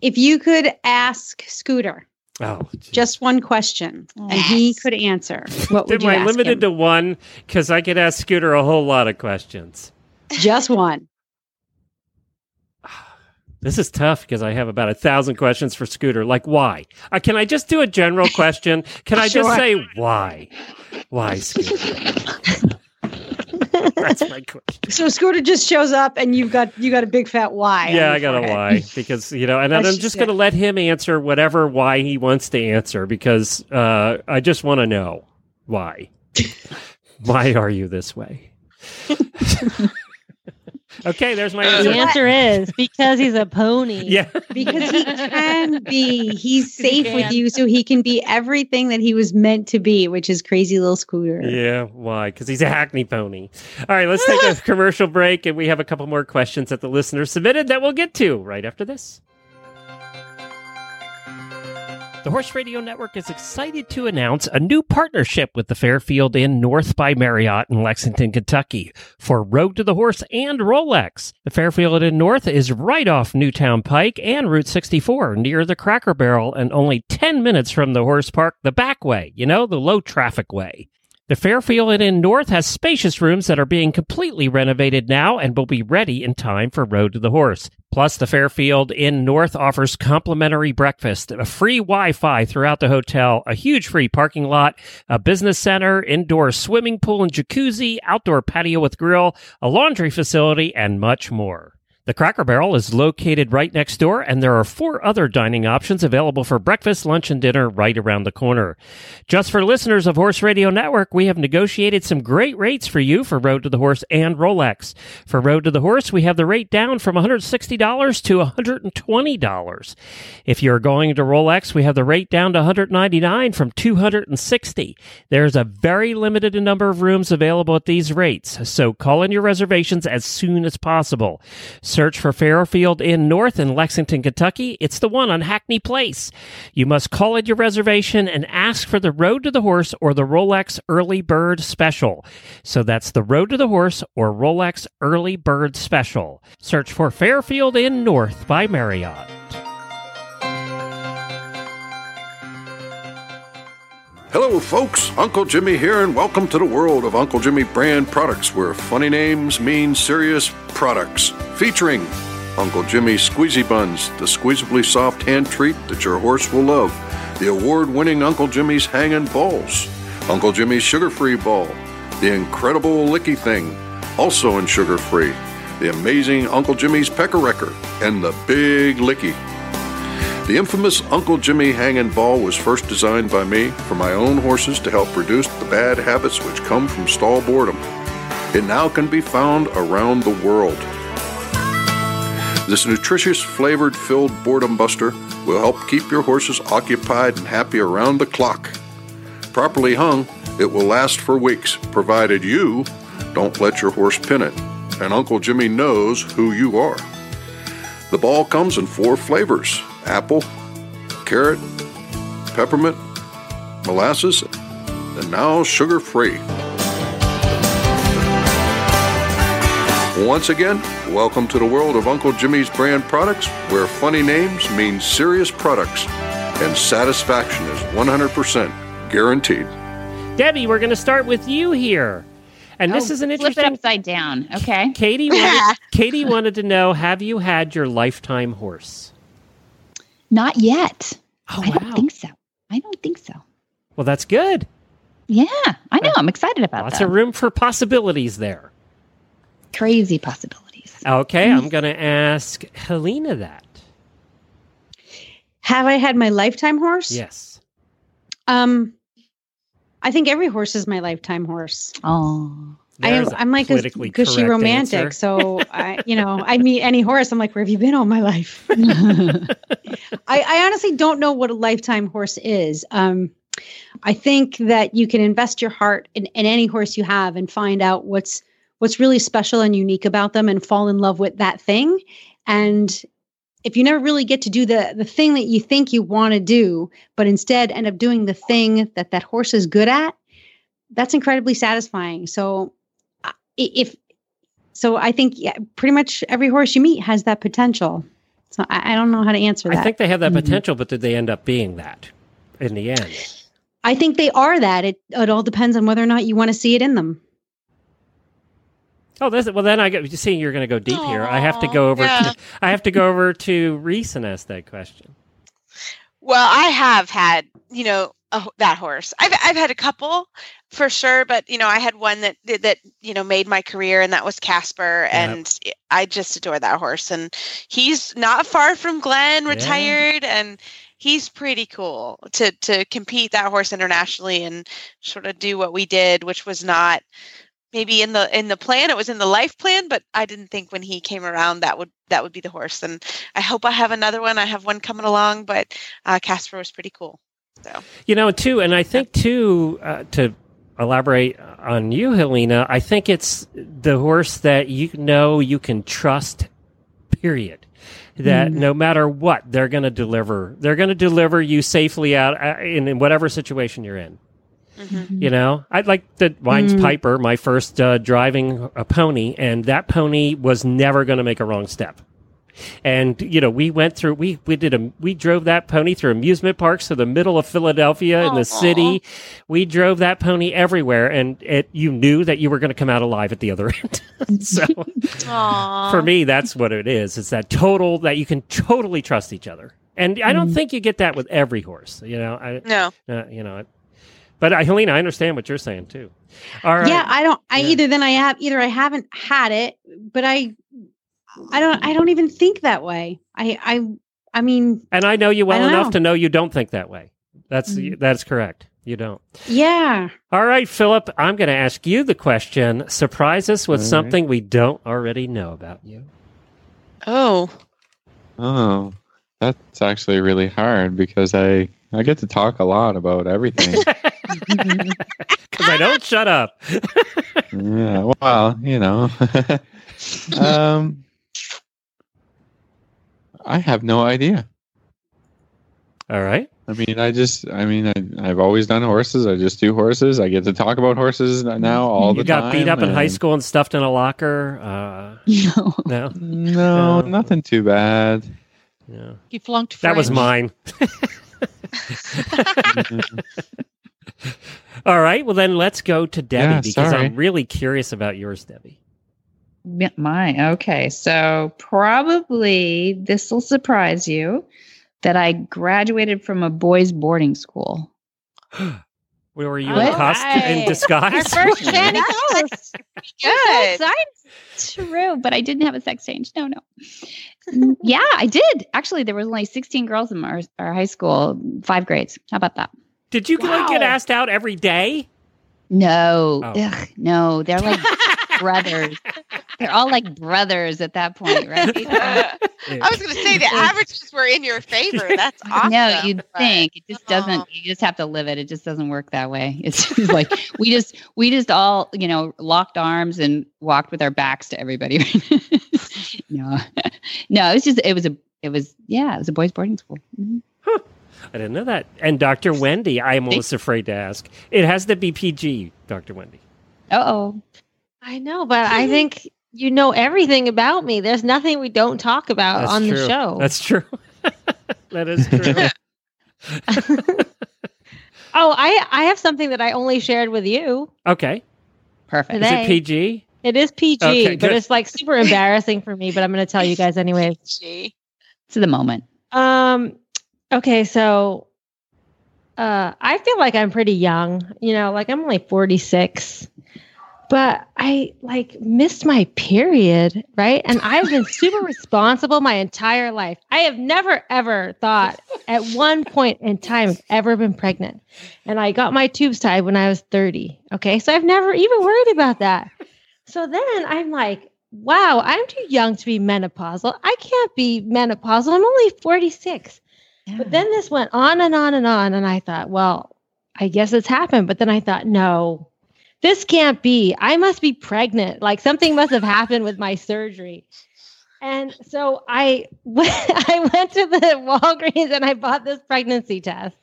If you could ask Scooter Oh, geez. just one question and he could answer, what would Am you I ask limited him? to one? Because I could ask Scooter a whole lot of questions. just one. This is tough because I have about a thousand questions for Scooter. Like, why? Uh, can I just do a general question? Can I just say why? Why, Scooter? That's my question. So Scooter just shows up, and you've got you got a big fat why. Yeah, I your got a why because you know, and I'm just just going to let him answer whatever why he wants to answer because uh, I just want to know why. why are you this way? okay, there's my answer. The answer. answer is because he's a pony. Yeah, because he can be. He's he safe with you, so he can be everything that he was meant to be, which is crazy little Scooter. yeah. Why? Because he's a hackney pony. All right, let's take a commercial break, and we have a couple more questions that the listeners submitted that we'll get to right after this. The Horse Radio Network is excited to announce a new partnership with the Fairfield Inn North by Marriott in Lexington, Kentucky for Road to the Horse and Rolex. The Fairfield Inn North is right off Newtown Pike and Route 64 near the Cracker Barrel and only 10 minutes from the horse park the back way, you know, the low traffic way. The Fairfield Inn North has spacious rooms that are being completely renovated now and will be ready in time for Road to the Horse. Plus, the Fairfield Inn North offers complimentary breakfast, a free Wi Fi throughout the hotel, a huge free parking lot, a business center, indoor swimming pool and jacuzzi, outdoor patio with grill, a laundry facility, and much more. The Cracker Barrel is located right next door, and there are four other dining options available for breakfast, lunch, and dinner right around the corner. Just for listeners of Horse Radio Network, we have negotiated some great rates for you for Road to the Horse and Rolex. For Road to the Horse, we have the rate down from $160 to $120. If you're going to Rolex, we have the rate down to $199 from $260. There's a very limited number of rooms available at these rates, so call in your reservations as soon as possible. Search for Fairfield Inn North in Lexington, Kentucky. It's the one on Hackney Place. You must call in your reservation and ask for the Road to the Horse or the Rolex Early Bird Special. So that's the Road to the Horse or Rolex Early Bird Special. Search for Fairfield Inn North by Marriott. Hello, folks. Uncle Jimmy here, and welcome to the world of Uncle Jimmy brand products, where funny names mean serious products. Featuring Uncle Jimmy's Squeezy Buns, the squeezably soft hand treat that your horse will love. The award winning Uncle Jimmy's Hangin' Balls. Uncle Jimmy's Sugar Free Ball. The incredible Licky Thing, also in sugar free. The amazing Uncle Jimmy's Pecker Wrecker. And the Big Licky. The infamous Uncle Jimmy hanging ball was first designed by me for my own horses to help reduce the bad habits which come from stall boredom. It now can be found around the world. This nutritious, flavored filled boredom buster will help keep your horses occupied and happy around the clock. Properly hung, it will last for weeks, provided you don't let your horse pin it. And Uncle Jimmy knows who you are. The ball comes in four flavors apple, carrot, peppermint, molasses, and now sugar free. Once again, welcome to the world of Uncle Jimmy's brand products, where funny names mean serious products and satisfaction is 100% guaranteed. Debbie, we're going to start with you here. And this Oh, is an Flip it interesting. upside down. Okay. Katie wanted, Katie wanted to know Have you had your lifetime horse? Not yet. Oh, I don't think so. I don't think so. Well, that's good. Yeah, I know. I'm excited about Lots that. of room for possibilities there. Crazy possibilities. Okay, I'm going to ask Helena that. Have I had my lifetime horse? Yes. Um, I think every horse is my lifetime horse. Oh. I am, I'm like a gushy romantic, answer. so I, you know, I meet any horse. I'm like, where have you been all my life? I, I honestly don't know what a lifetime horse is. Um, I think that you can invest your heart in, in any horse you have and find out what's what's really special and unique about them, and fall in love with that thing. And if you never really get to do the the thing that you think you want to do, but instead end up doing the thing that that horse is good at, that's incredibly satisfying. So if so i think yeah, pretty much every horse you meet has that potential so i, I don't know how to answer that I think they have that Mhm. potential, but did they end up being that in the end? I think they are that it, it all depends on whether or not you want to see it in them Oh, that's well. Then I get you see you're going to go deep here. I have to go over. yeah. To, I have to go over to Reese and ask that question. Well, I have had, you know, a, that horse. I've I've had a couple. For sure. But you know, I had one that that you know made my career, and that was Casper, and I just adore that horse. And he's not far from Glenn, retired, and he's pretty cool to to compete that horse internationally and sort of do what we did, which was not maybe in the in the plan it was in the life plan but i didn't think when he came around that would that would be the horse and i hope i have another one i have one coming along but uh, casper was pretty cool so You know, too, and I think too uh, to elaborate on you, Helena. I think it's the horse that you know you can trust. Period. That no matter what, they're going to deliver. They're going to deliver you safely out uh, in, in whatever situation you're in. mhm. You know, I'd like the mine's Mm. Piper, my first uh, driving a pony, and that pony was never going to make a wrong step. And you know, we went through we we did a we drove that pony through amusement parks to the middle of Philadelphia in the city. We drove that pony everywhere, and it you knew that you were going to come out alive at the other end. so Aw. for me, that's what it is. It's that total that you can totally trust each other. And I don't think you get that with every horse. You know, I, no uh, you know, but uh, Helena, I understand what you're saying too. All right. Yeah, I don't. I Yeah. either then I have either I haven't had it, but I, I don't. I don't even think that way. I. I. I mean, and I know you well enough know. to know you don't think that way. That's Mhm. that's correct. You don't. yeah. All right, Philip, I'm going to ask you the question. Surprise us with All right. something we don't already know about you. oh Oh, that's actually really hard because I I get to talk a lot about everything. Because I don't shut up. yeah, well, you know. um, I have no idea. All right. I mean, I just, I mean, I, I've always done horses. I just do horses. I get to talk about horses now all the time. You got beat up in high school and stuffed in a locker. Uh, No. no. No, No. nothing too bad. Yeah. He flunked That was mine. All right. Well, then let's go to Debbie Yeah, because sorry. I'm really curious about yours, Debbie. Yeah, Mine. Okay. So probably this will surprise you that I graduated from a boys' boarding school. Where were you What? in, cost- in Right. Our disguise? first Channing Coast. good True, but I didn't have a sex change. No, no. Yeah, I did. Actually, there was only 16 girls in our, our high school, five grades. How about that? Did you like, get asked out every day? No, Oh. Ugh, no, they're like brothers. They're all like brothers at that point, right? i was going to say the averages were in your favor that's awesome No, you'd but- think it just doesn't. Oh. You just have to live it. It just doesn't work that way. It's just like we just we just all you know locked arms and walked with our backs to everybody. no, no, it was just it was a it was yeah it was a boys' boarding school. Mhm. I didn't know that. And Dr. Wendy, I'm almost afraid to ask. It has to be PG, Dr. Wendy. Uh oh. I know, but I think you know everything about me. There's nothing we don't talk about That's on true. the show. That's true. that is true. oh, I I have something that I only shared with you. okay. Perfect. Is it PG? It is PG, Okay, but it's like super embarrassing for me. But I'm going to tell you guys anyway. Gee. To the moment. Um. Okay, so uh, I feel like I'm pretty young. You know, like I'm only 46, but I like missed my period, right? And I've been super responsible my entire life. I have never ever thought at one point in time I've ever been pregnant, and I got my tubes tied when I was 30. Okay, so I've never even worried about that. So then I'm like, wow, I'm too young to be menopausal. I can't be menopausal. I'm only 46. But then this went on and on and on. And I thought, well, I guess it's happened. But then I thought, no, this can't be. I must be pregnant. Like something must have happened with my surgery. And so I went, I went to the Walgreens and I bought this pregnancy test.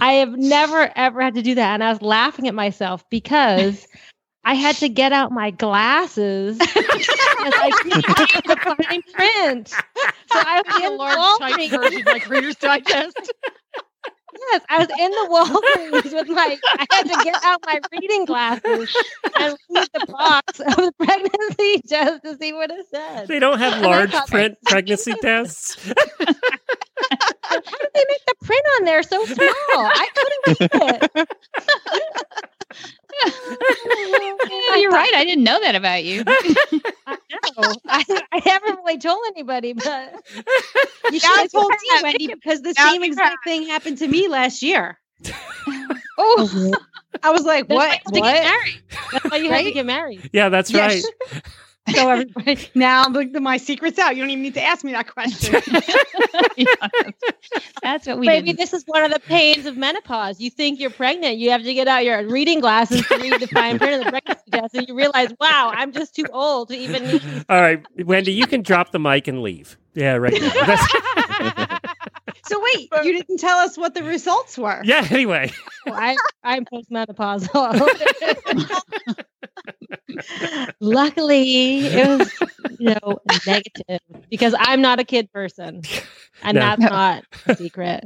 I have never ever had to do that. And I was laughing at myself because I had to get out my glasses because I couldn't the fine print. So I was a large type version like Reader's Digest. Yes, I was in the Walgreens with my. I had to get out my reading glasses and read the box of the pregnancy test to see what it said. They don't have large thought- print pregnancy tests. How did they make the print on there so small? I couldn't read it. You're right. I didn't know that about you. I know. I, I haven't really told anybody, but You should have told me. Wendy, because the Now same you exact thing happened to me last year. oh, I was like, that's why what? you have to get What? married. That's why you have to get married. Yeah, that's Yes. right. So everybody now look, my secret's out. You don't even need to ask me that question. That's what we Maybe did. this is one of the pains of menopause. You think you're pregnant, you have to get out your reading glasses to read the fine print of the pregnancy test, and you realize, wow, I'm just too old to even need. All right, Wendy, you can drop the mic and leave. Yeah, right now. So wait, you didn't tell us what the results were. yeah, anyway. I, I'm postmenopausal. Luckily, it was you know negative because I'm not a kid person, and No. that's not a secret.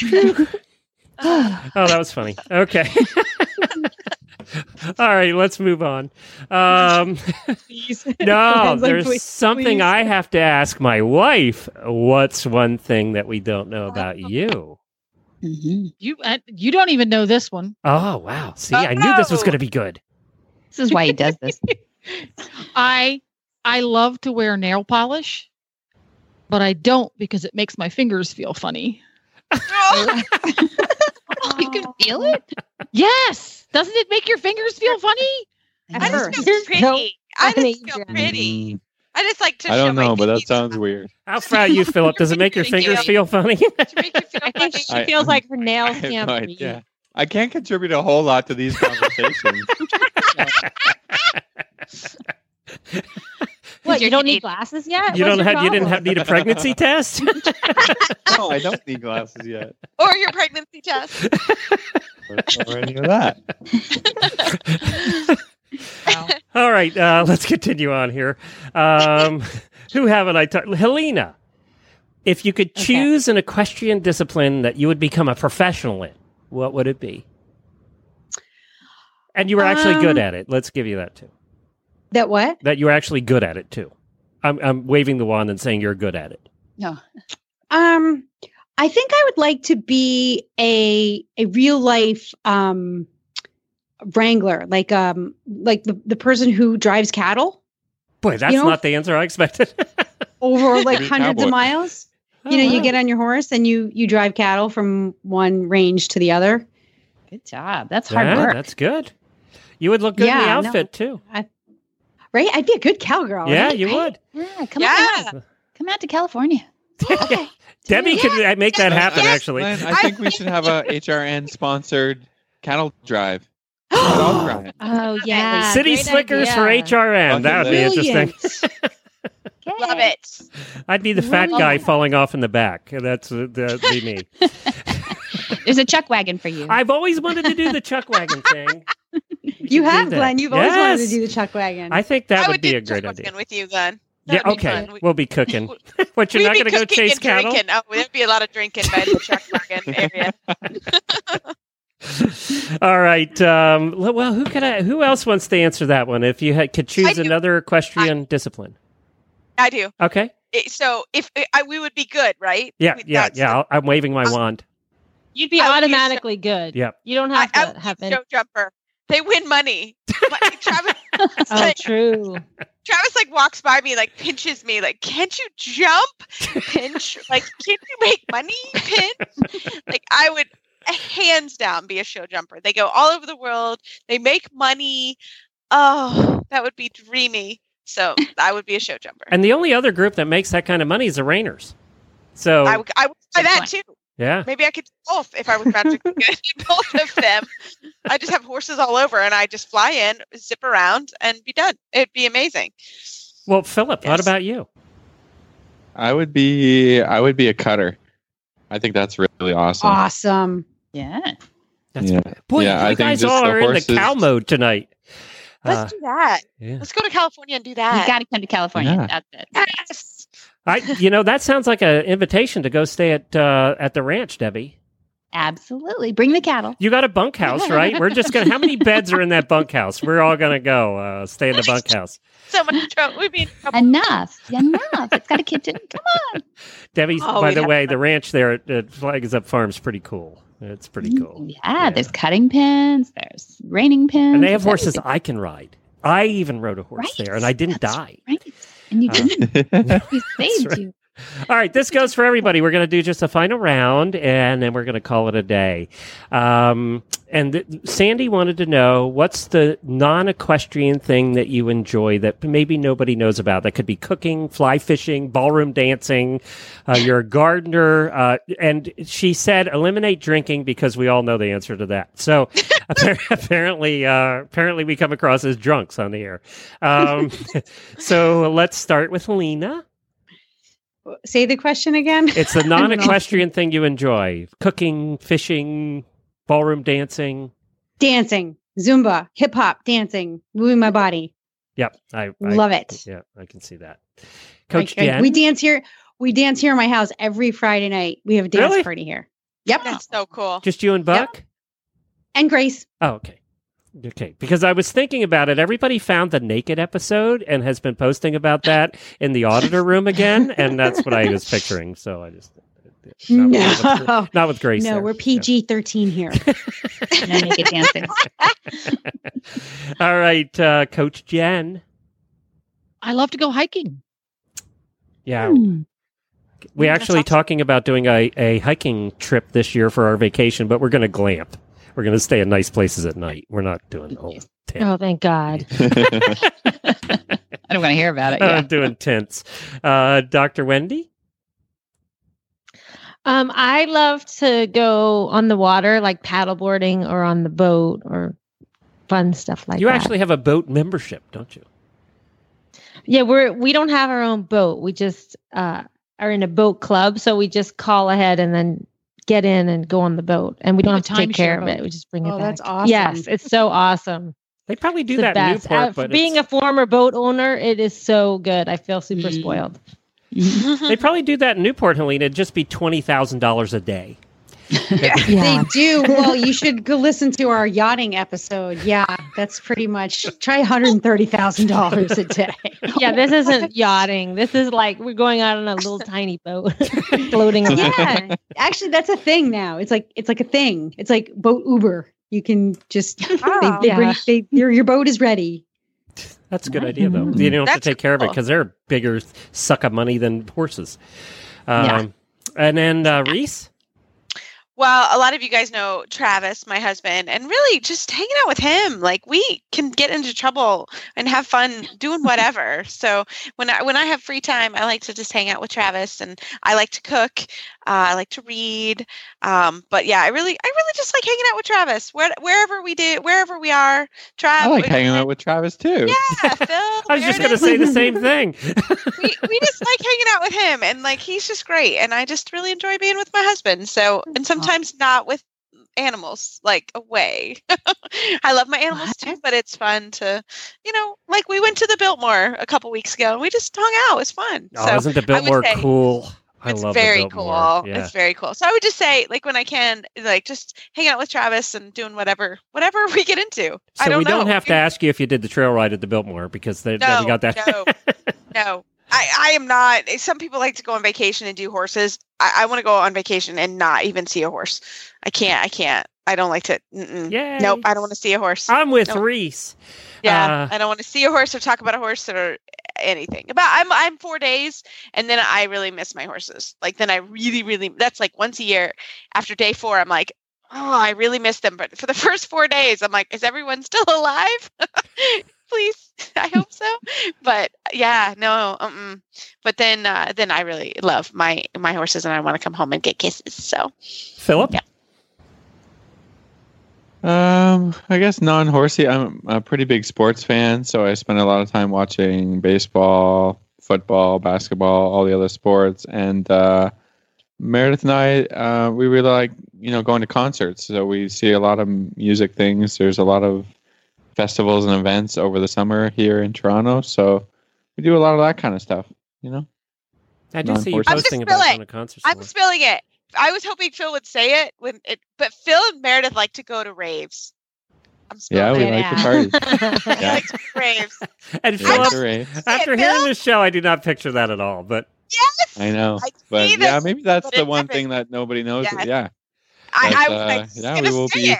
Oh, that was funny. Okay. All right, let's move on. Um, no, Sounds like, there's please, something please. I have to ask my wife. What's one thing that we don't know about you? Mhm. You uh, you don't even know this one. Oh, wow. See, I knew this was going to be good. This is why he does this. I I love to wear nail polish, but I don't because it makes my fingers feel funny. you can feel it. Yes, doesn't it make your fingers feel funny? I just first. feel There's pretty. no I just feel Jen. pretty. I just like to. Show you. I don't my know, but that titties. sounds weird. How about you, Philip? Does it make your fingers you. feel funny? To make you feel I think funny. she I- feels like her nails I can't no breathe. I can't contribute a whole lot to these conversations. What? You're don't need glasses yet? you What's don't your have. You didn't have need a pregnancy test. no, I don't need glasses yet. or your pregnancy test. Or any of that. All right, uh, let's continue on here. Um, who haven't I talked? Helena, if you could Okay. choose an equestrian discipline that you would become a professional in, what would it be? And you were actually good Um, at it. Let's give you that too. That what? That you were actually good at it too. I'm, I'm waving the wand and saying you're good at it. No. Um, I think I would like to be a a real life um wrangler, like um like the, the person who drives cattle Boy, that's know- not the answer I expected. over like hundreds cowboy. of miles. Oh, You know, you wow. get on your horse and you you drive cattle from one range to the other. Good job. That's hard Yeah, work. That's good. You would look good in the Yeah, no. outfit too. Right? I'd be a good cowgirl. yeah, right? you right? would. Yeah, come Yeah. on. Come out to California. Okay. Debbie could uh, make that happen. Yes. Actually, Glenn, I think we should have a HRN sponsored cattle drive. Oh yeah, City great Slickers idea. for HRN. That would be Brilliant. interesting. Love it. I'd be the fat guy Brilliant. falling off in the back. That's uh, that'd be me. There's a chuck wagon for you. I've always wanted to do the chuck wagon thing. We You have. Glenn. You've always wanted to do the chuck wagon. I think that I would, would be a great chuck wagon idea. with you, Glenn. Yeah, That'd be okay. fun. We- We'll be cooking. But you're We'd not going to go chase and cattle. Drinking. Oh, there'd be a lot of drinking by the chuck wagon area. All right. Um, well, who could I? Who else wants to answer that one? If you had, could choose another equestrian discipline. I do. Okay. It- so if I, we would be good, right? Yeah. We- Yeah. Yeah. the- I'll, I'm waving my Uh, wand. You'd be I would be a automatically good. Yep. You don't have I to would have any. show jumper. They win money. Like, Travis, Oh, like, true. Travis like walks by me, like pinches me, like, can't you jump? Pinch, like, can't you make money? Pinch. Like, I would hands down be a show jumper. They go all over the world. They make money. Oh, that would be dreamy. So I would be a show jumper. And the only other group that makes that kind of money is the Reiners. So I would, I would try that too. Yeah. Maybe I could do both if I was magically good both of them. I just have horses all over and I just fly in, zip around, and be done. It'd be amazing. Well, Philip, what about you? I would be I would be a cutter. I think that's really awesome. awesome. yeah. That's Yeah. boy, Yeah, you think guys just all the are in the cow mode tonight. Let's Uh, do that. yeah. Let's go to California and do that. You that. got to come to California. Yeah. That's it. Yes. I, you know, that sounds like an invitation to go stay at uh, at the ranch, Debbie. Absolutely. Bring the cattle. You got a bunkhouse, right? We're just gonna. How many beds are in that bunkhouse? We're all gonna go uh, stay in the bunkhouse. So much trouble. We'd be in trouble. Enough. Enough. It's got a kitchen. Come on. Debbie, Oh, by the way, fun. the ranch there at, at Flags Up Farm is pretty cool. It's pretty cool. Yeah, there's cutting pins, there's reining pins. And they have horses everything. I can ride. I even rode a horse there, and I didn't die. Right. And you Uh, didn't. we saved right. you. All right, this goes for everybody. We're going to do just a final round, and then we're going to call it a day. Um, and th- Sandy wanted to know what's the non-equestrian thing that you enjoy that maybe nobody knows about. That could be cooking, fly fishing, ballroom dancing. Uh, you're a gardener, uh, and she said eliminate drinking because we all know the answer to that. So apparently, uh, apparently, we come across as drunks on the air. Um, so let's start with Lena. Say the question again. It's the non-equestrian thing you enjoy: cooking, fishing, ballroom dancing. dancing, Zumba, hip hop, dancing, moving my body. Yep, I, I Love it. Yeah, I can see that. Coach Like, Jen, we dance here. We dance here in my house every Friday night. We have a dance Really? party here. Yep. That's so cool. just you and Buck. And Grace. Oh, okay. Okay, because I was thinking about it. Everybody found the naked episode and has been posting about that in the auditor room again, and that's what I was picturing. So I just not, with, No. not with Grace. No, there. we're PG 13 here. No naked dancing. All right, uh, Coach Jen. I love to go hiking. Yeah, Hmm. we're actually awesome. talking about doing a, a hiking trip this year for our vacation, but we're going to glamp. We're going to stay in nice places at night. We're not doing whole tent. Oh, thank God. I don't want to hear about it. Yeah. doing tents. Uh, Dr. Wendy? Um, I love to go on the water, like paddleboarding or on the boat or fun stuff like you that. You actually have a boat membership, don't you? Yeah, we're we don't have our own boat. We just uh, are in a boat club, so we just call ahead and then get in and go on the boat, and we don't have to take care timeshare of it. We just bring it Oh, back. that's awesome. Yes, it's so awesome. They probably do It's that in best. Newport, Uh, but being a former boat owner, it is so good. I feel super Mm. spoiled. they probably do that in Newport, Helena. It'd just be $20,000 a day. Yeah. They do. Well, you should go listen to our yachting episode. Yeah, that's pretty much try $130,000 a day. yeah, this isn't yachting. This is like we're going out on a little tiny boat, floating around. Yeah. Actually, that's a thing now. It's like it's like a thing. It's like boat Uber. You can just Wow. they, they Yeah. bring, they, your your boat is ready. That's a good idea, though. You don't have That's to take care of it because they're a bigger suck of money than horses. Um, Yeah. And then uh, Reese? Well, a lot of you guys know Travis, my husband, and really just hanging out with him. Like we can get into trouble and have fun doing whatever. so when I when I have free time, I like to just hang out with Travis, and I like to cook. Uh, I like to read. Um, but yeah, I really I really just like hanging out with Travis. Where, wherever we do, wherever we are, Travis. I like hanging out with Travis too. Yeah, Phil. I was just going to Meredith, say the same thing. we, we just like hanging out with him and like he's just great and i just really enjoy being with my husband so and sometimes not with animals like away i love my animals too but it's fun to you know like we went to the biltmore a couple weeks ago and we just hung out it was fun oh, so isn't the Biltmore say cool? It's very cool Yeah. it's very cool so i would just say like when i can like just hang out with travis and doing whatever whatever we get into so i don't we don't have to ask you if you did the trail ride at the Biltmore because they, no, we got that. no, no. I, I am not. Some people like to go on vacation and do horses. I, I want to go on vacation and not even see a horse. I can't. I can't. I don't like to. Mm-mm. Nope. I don't want to see a horse. I'm with Nope. Reese. yeah, uh, I don't want to see a horse or talk about a horse or anything. About I'm I'm four days and then I really miss my horses. Like then I really really that's like once a year. After day four, I'm like. Oh, I really miss them. But for the first four days, I'm like, is everyone still alive? Please, I hope so. But yeah, no. Um, but then, uh, then I really love my my horses, and I want to come home and get kisses. So Philip? Yeah. Um, I guess non-horsey. I'm a pretty big sports fan, so I spend a lot of time watching baseball, football, basketball, all the other sports. And uh, Meredith and I, uh, we really like you know going to concerts. So we see a lot of music things. There's a lot of festivals and events over the summer here in Toronto. So we do a lot of that kind of stuff. You know. I do see you Non-horse. I'm posting about spilling. going to concerts. I'm a spilling it. I was hoping Phil would say it when it, but Phil and Meredith like to go to raves. I'm Yeah, we like to party. They Yeah. like to go to raves. and We like Philip, after hearing this show, I do not picture that at all. But Yes. I know, I but see yeah, maybe that's the one never- thing that nobody knows. Yeah. Yeah, I, But, I, uh, I was yeah, we will be- it.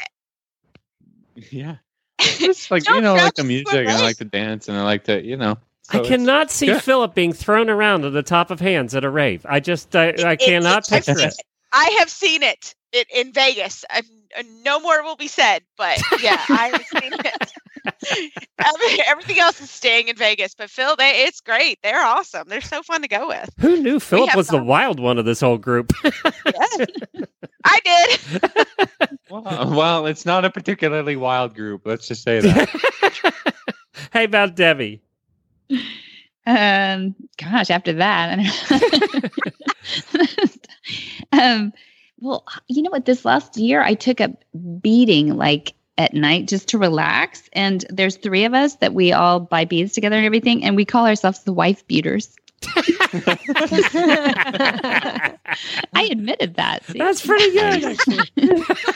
Yeah. It's like you know, like the music and I like to dance and I like to, you know. I so it's- cannot see good. Philip being thrown around at the top of hands at a rave. I just, I, I cannot I've picture seen it. I have seen it, it in Vegas. i uh, no more will be said, but yeah, I have seen it. Everything else is staying in Vegas, but Phil, they it's great. They're awesome. They're so fun to go with. Who knew Philip have was the wild one of this whole group? Yes, I did. Well, well, it's not a particularly wild group. Let's just say that. hey, about Debbie. Um, gosh, after that, I don't um, well, you know what? This last year, I took a beating like at night just to relax. And there's three of us that we all buy beads together and everything, and we call ourselves the wife beaters. I admitted that. see? That's pretty good.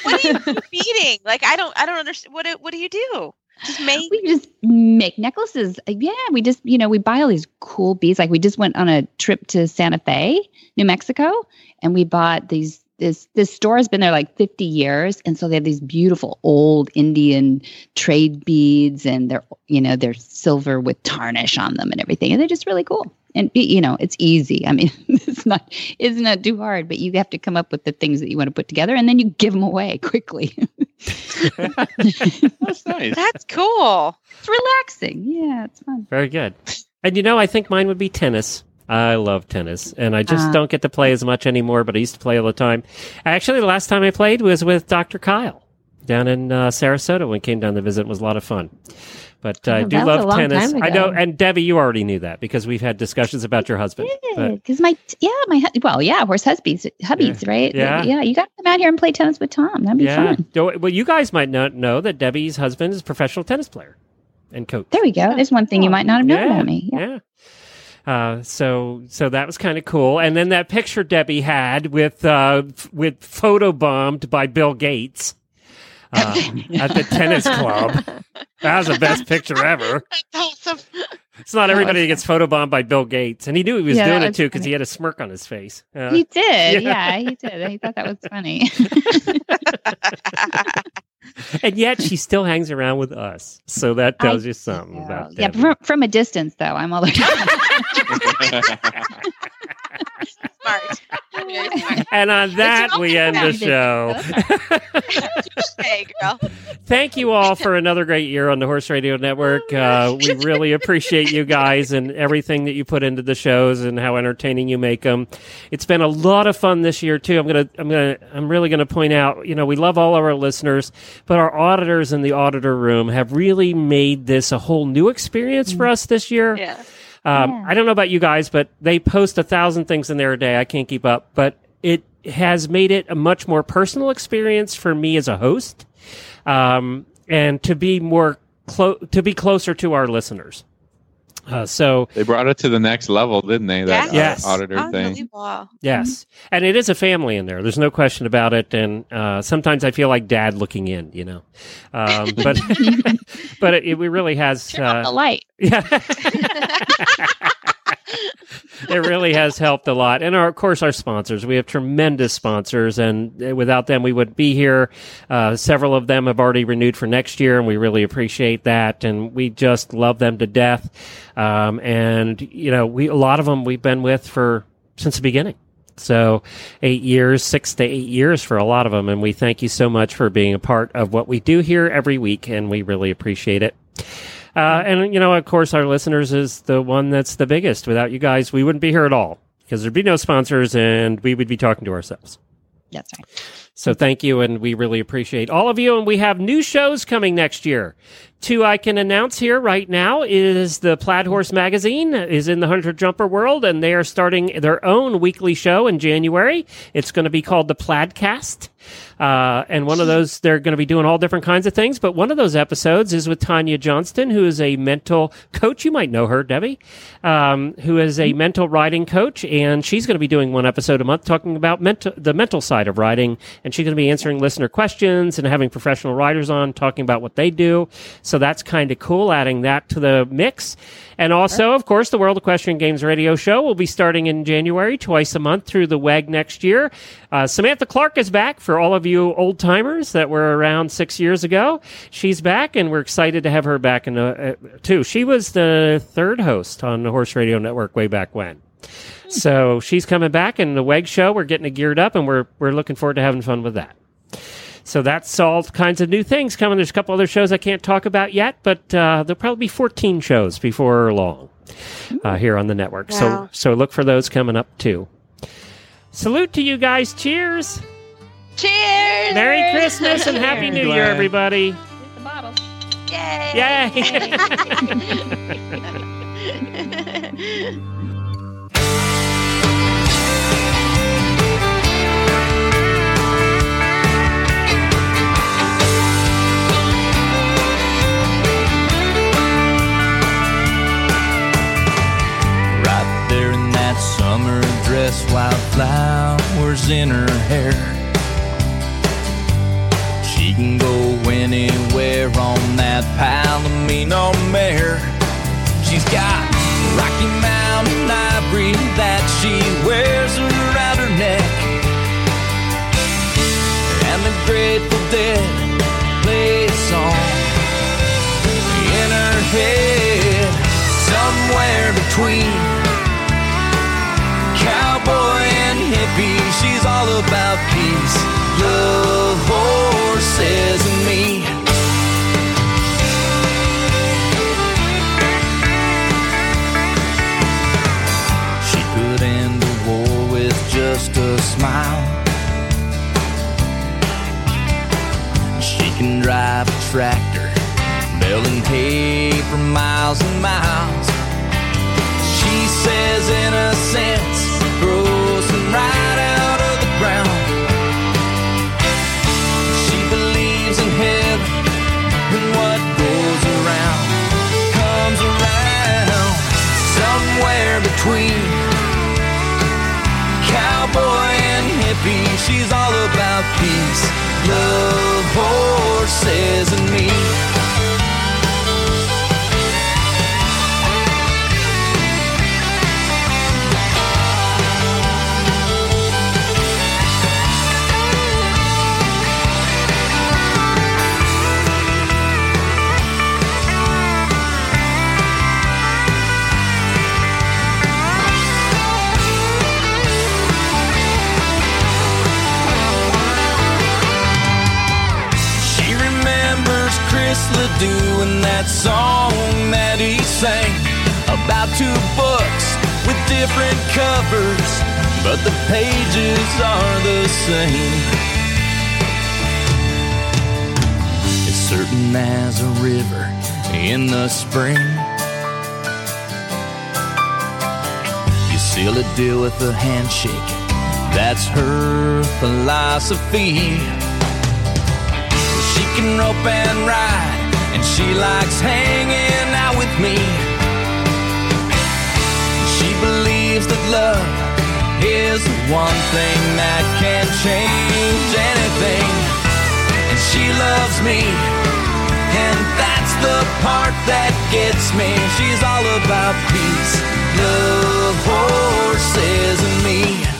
what are you beating? Like I don't I don't understand. What do- what do you do? Just make we just make necklaces. Yeah, we just, you know, we buy all these cool beads. Like we just went on a trip to Santa Fe, New Mexico, and we bought these. This this store has been there like 50 years, and so they have these beautiful old Indian trade beads, and they're you know they're silver with tarnish on them and everything, and they're just really cool. And be- you know, it's easy. I mean, it's not it's not too hard, but you have to come up with the things that you want to put together, and then you give them away quickly. That's nice. That's cool. it's relaxing. Yeah, it's fun. Very good. And you know, I think mine would be tennis. I love tennis, and I just Ah. don't get to play as much anymore. But I used to play all the time. Actually, the last time I played was with Dr. Kyle down in uh, Sarasota when he came down to visit. It was a lot of fun. But uh, I Oh, do was a love tennis. I know, and Debbie, you already knew that because we've had discussions about your husband. Because my yeah my well yeah horse course hubbies hubbies right Yeah. yeah you got to come out here and play tennis with Tom that'd be yeah, fun Do- well, you guys might not know that Debbie's husband is a professional tennis player and coach. there we go there's one thing you might not have known yeah, about me yeah. Yeah. Uh, so so that was kind of cool, and then that picture Debbie had with uh, f- with photobombed by Bill Gates uh, at the tennis club. That was the best picture ever. That's awesome. It's not everybody that gets photobombed by Bill Gates, and he knew he was Yeah, doing that it too because he had a smirk on his face. Uh, he did yeah. yeah. he did he thought that was funny and yet she still hangs around with us, so that tells you something about yeah from, from a distance though I'm all Smart. Very smart. And on that, we end the show. Hey, girl. Thank you all for another great year on the Horse Radio Network. Uh, we really appreciate you guys and everything that you put into the shows and how entertaining you make them. It's been a lot of fun this year too. I'm gonna, I'm gonna, I'm really gonna point out. You know, we love all of our listeners, but our auditors in the auditor room have really made this a whole new experience for us this year. Yeah. Um, Yeah. I don't know about you guys, but they post a thousand things in there a day. I can't keep up, but it has made it a much more personal experience for me as a host, um, and to be more close, to be closer to our listeners. Uh, so They brought it to the next level, didn't they? That Yes. uh, auditor thing. Unbelievable. yes, and it is a family in there. There's no question about it. And uh, sometimes I feel like dad looking in, you know, um, but but it, it really has. turn off Uh, the light Yeah. it really has helped a lot. And our, of course, our sponsors. We have tremendous sponsors, and uh, without them, we wouldn't be here. Uh, several of them have already renewed for next year, and we really appreciate that. And we just love them to death. Um, and, you know, we, a lot of them we've been with for since the beginning. So, eight years, six to eight years for a lot of them. And we thank you so much for being a part of what we do here every week, and we really appreciate it. Uh, and you know, of course, our listeners is the one that's the biggest. Without you guys, we wouldn't be here at all because there'd be no sponsors, and we would be talking to ourselves. that's right So thank you, and we really appreciate all of you. And we have new shows coming next year. Two I can announce here right now is the Plaid Horse Magazine is in the Hunter Jumper world, and they are starting their own weekly show in January. It's going to be called the Plaidcast. Uh, and one of those, they're going to be doing all different kinds of things. But one of those episodes is with Tonya Johnston, who is a mental coach. You might know her, Debbie, um, who is a mental riding coach. And she's going to be doing one episode a month talking about mental, the mental side of riding. And she's going to be answering listener questions and having professional riders on talking about what they do. So that's kind of cool, adding that to the mix. And also, of course, the World Equestrian Games radio show will be starting in January, twice a month through the WEG next year. Uh, Samantha Clark is back for all of you old timers that were around six years ago. She's back, and we're excited to have her back in uh, too. She was the third host on the Horse Radio Network way back when. So she's coming back, and the WEG show, we're getting it geared up, and we're we're looking forward to having fun with that. So that's all kinds of new things coming. There's a couple other shows I can't talk about yet, but uh, there'll probably be 14 shows before long uh, here on the network. Wow. So so look for those coming up too. Salute to you guys. Cheers. Cheers! Merry Christmas and Happy New Year, Glad. everybody. the bottle. Yay! Yay. dress, wildflowers in her hair. She can go anywhere on that Palomino mare. She's got Rocky Mountain ivory that she wears around her neck. And the Grateful Dead play a song in her head, somewhere between She's all about peace, love, horses, and me. She could end the war with just a smile. She can drive a tractor, baling hay for miles and miles. She says innocence grows deal with a handshake. That's her philosophy. She can rope and ride, and she likes hanging out with me. She believes that love is the one thing that can change anything. And she loves me, and that's the part that gets me. She's all about peace, the horses and me.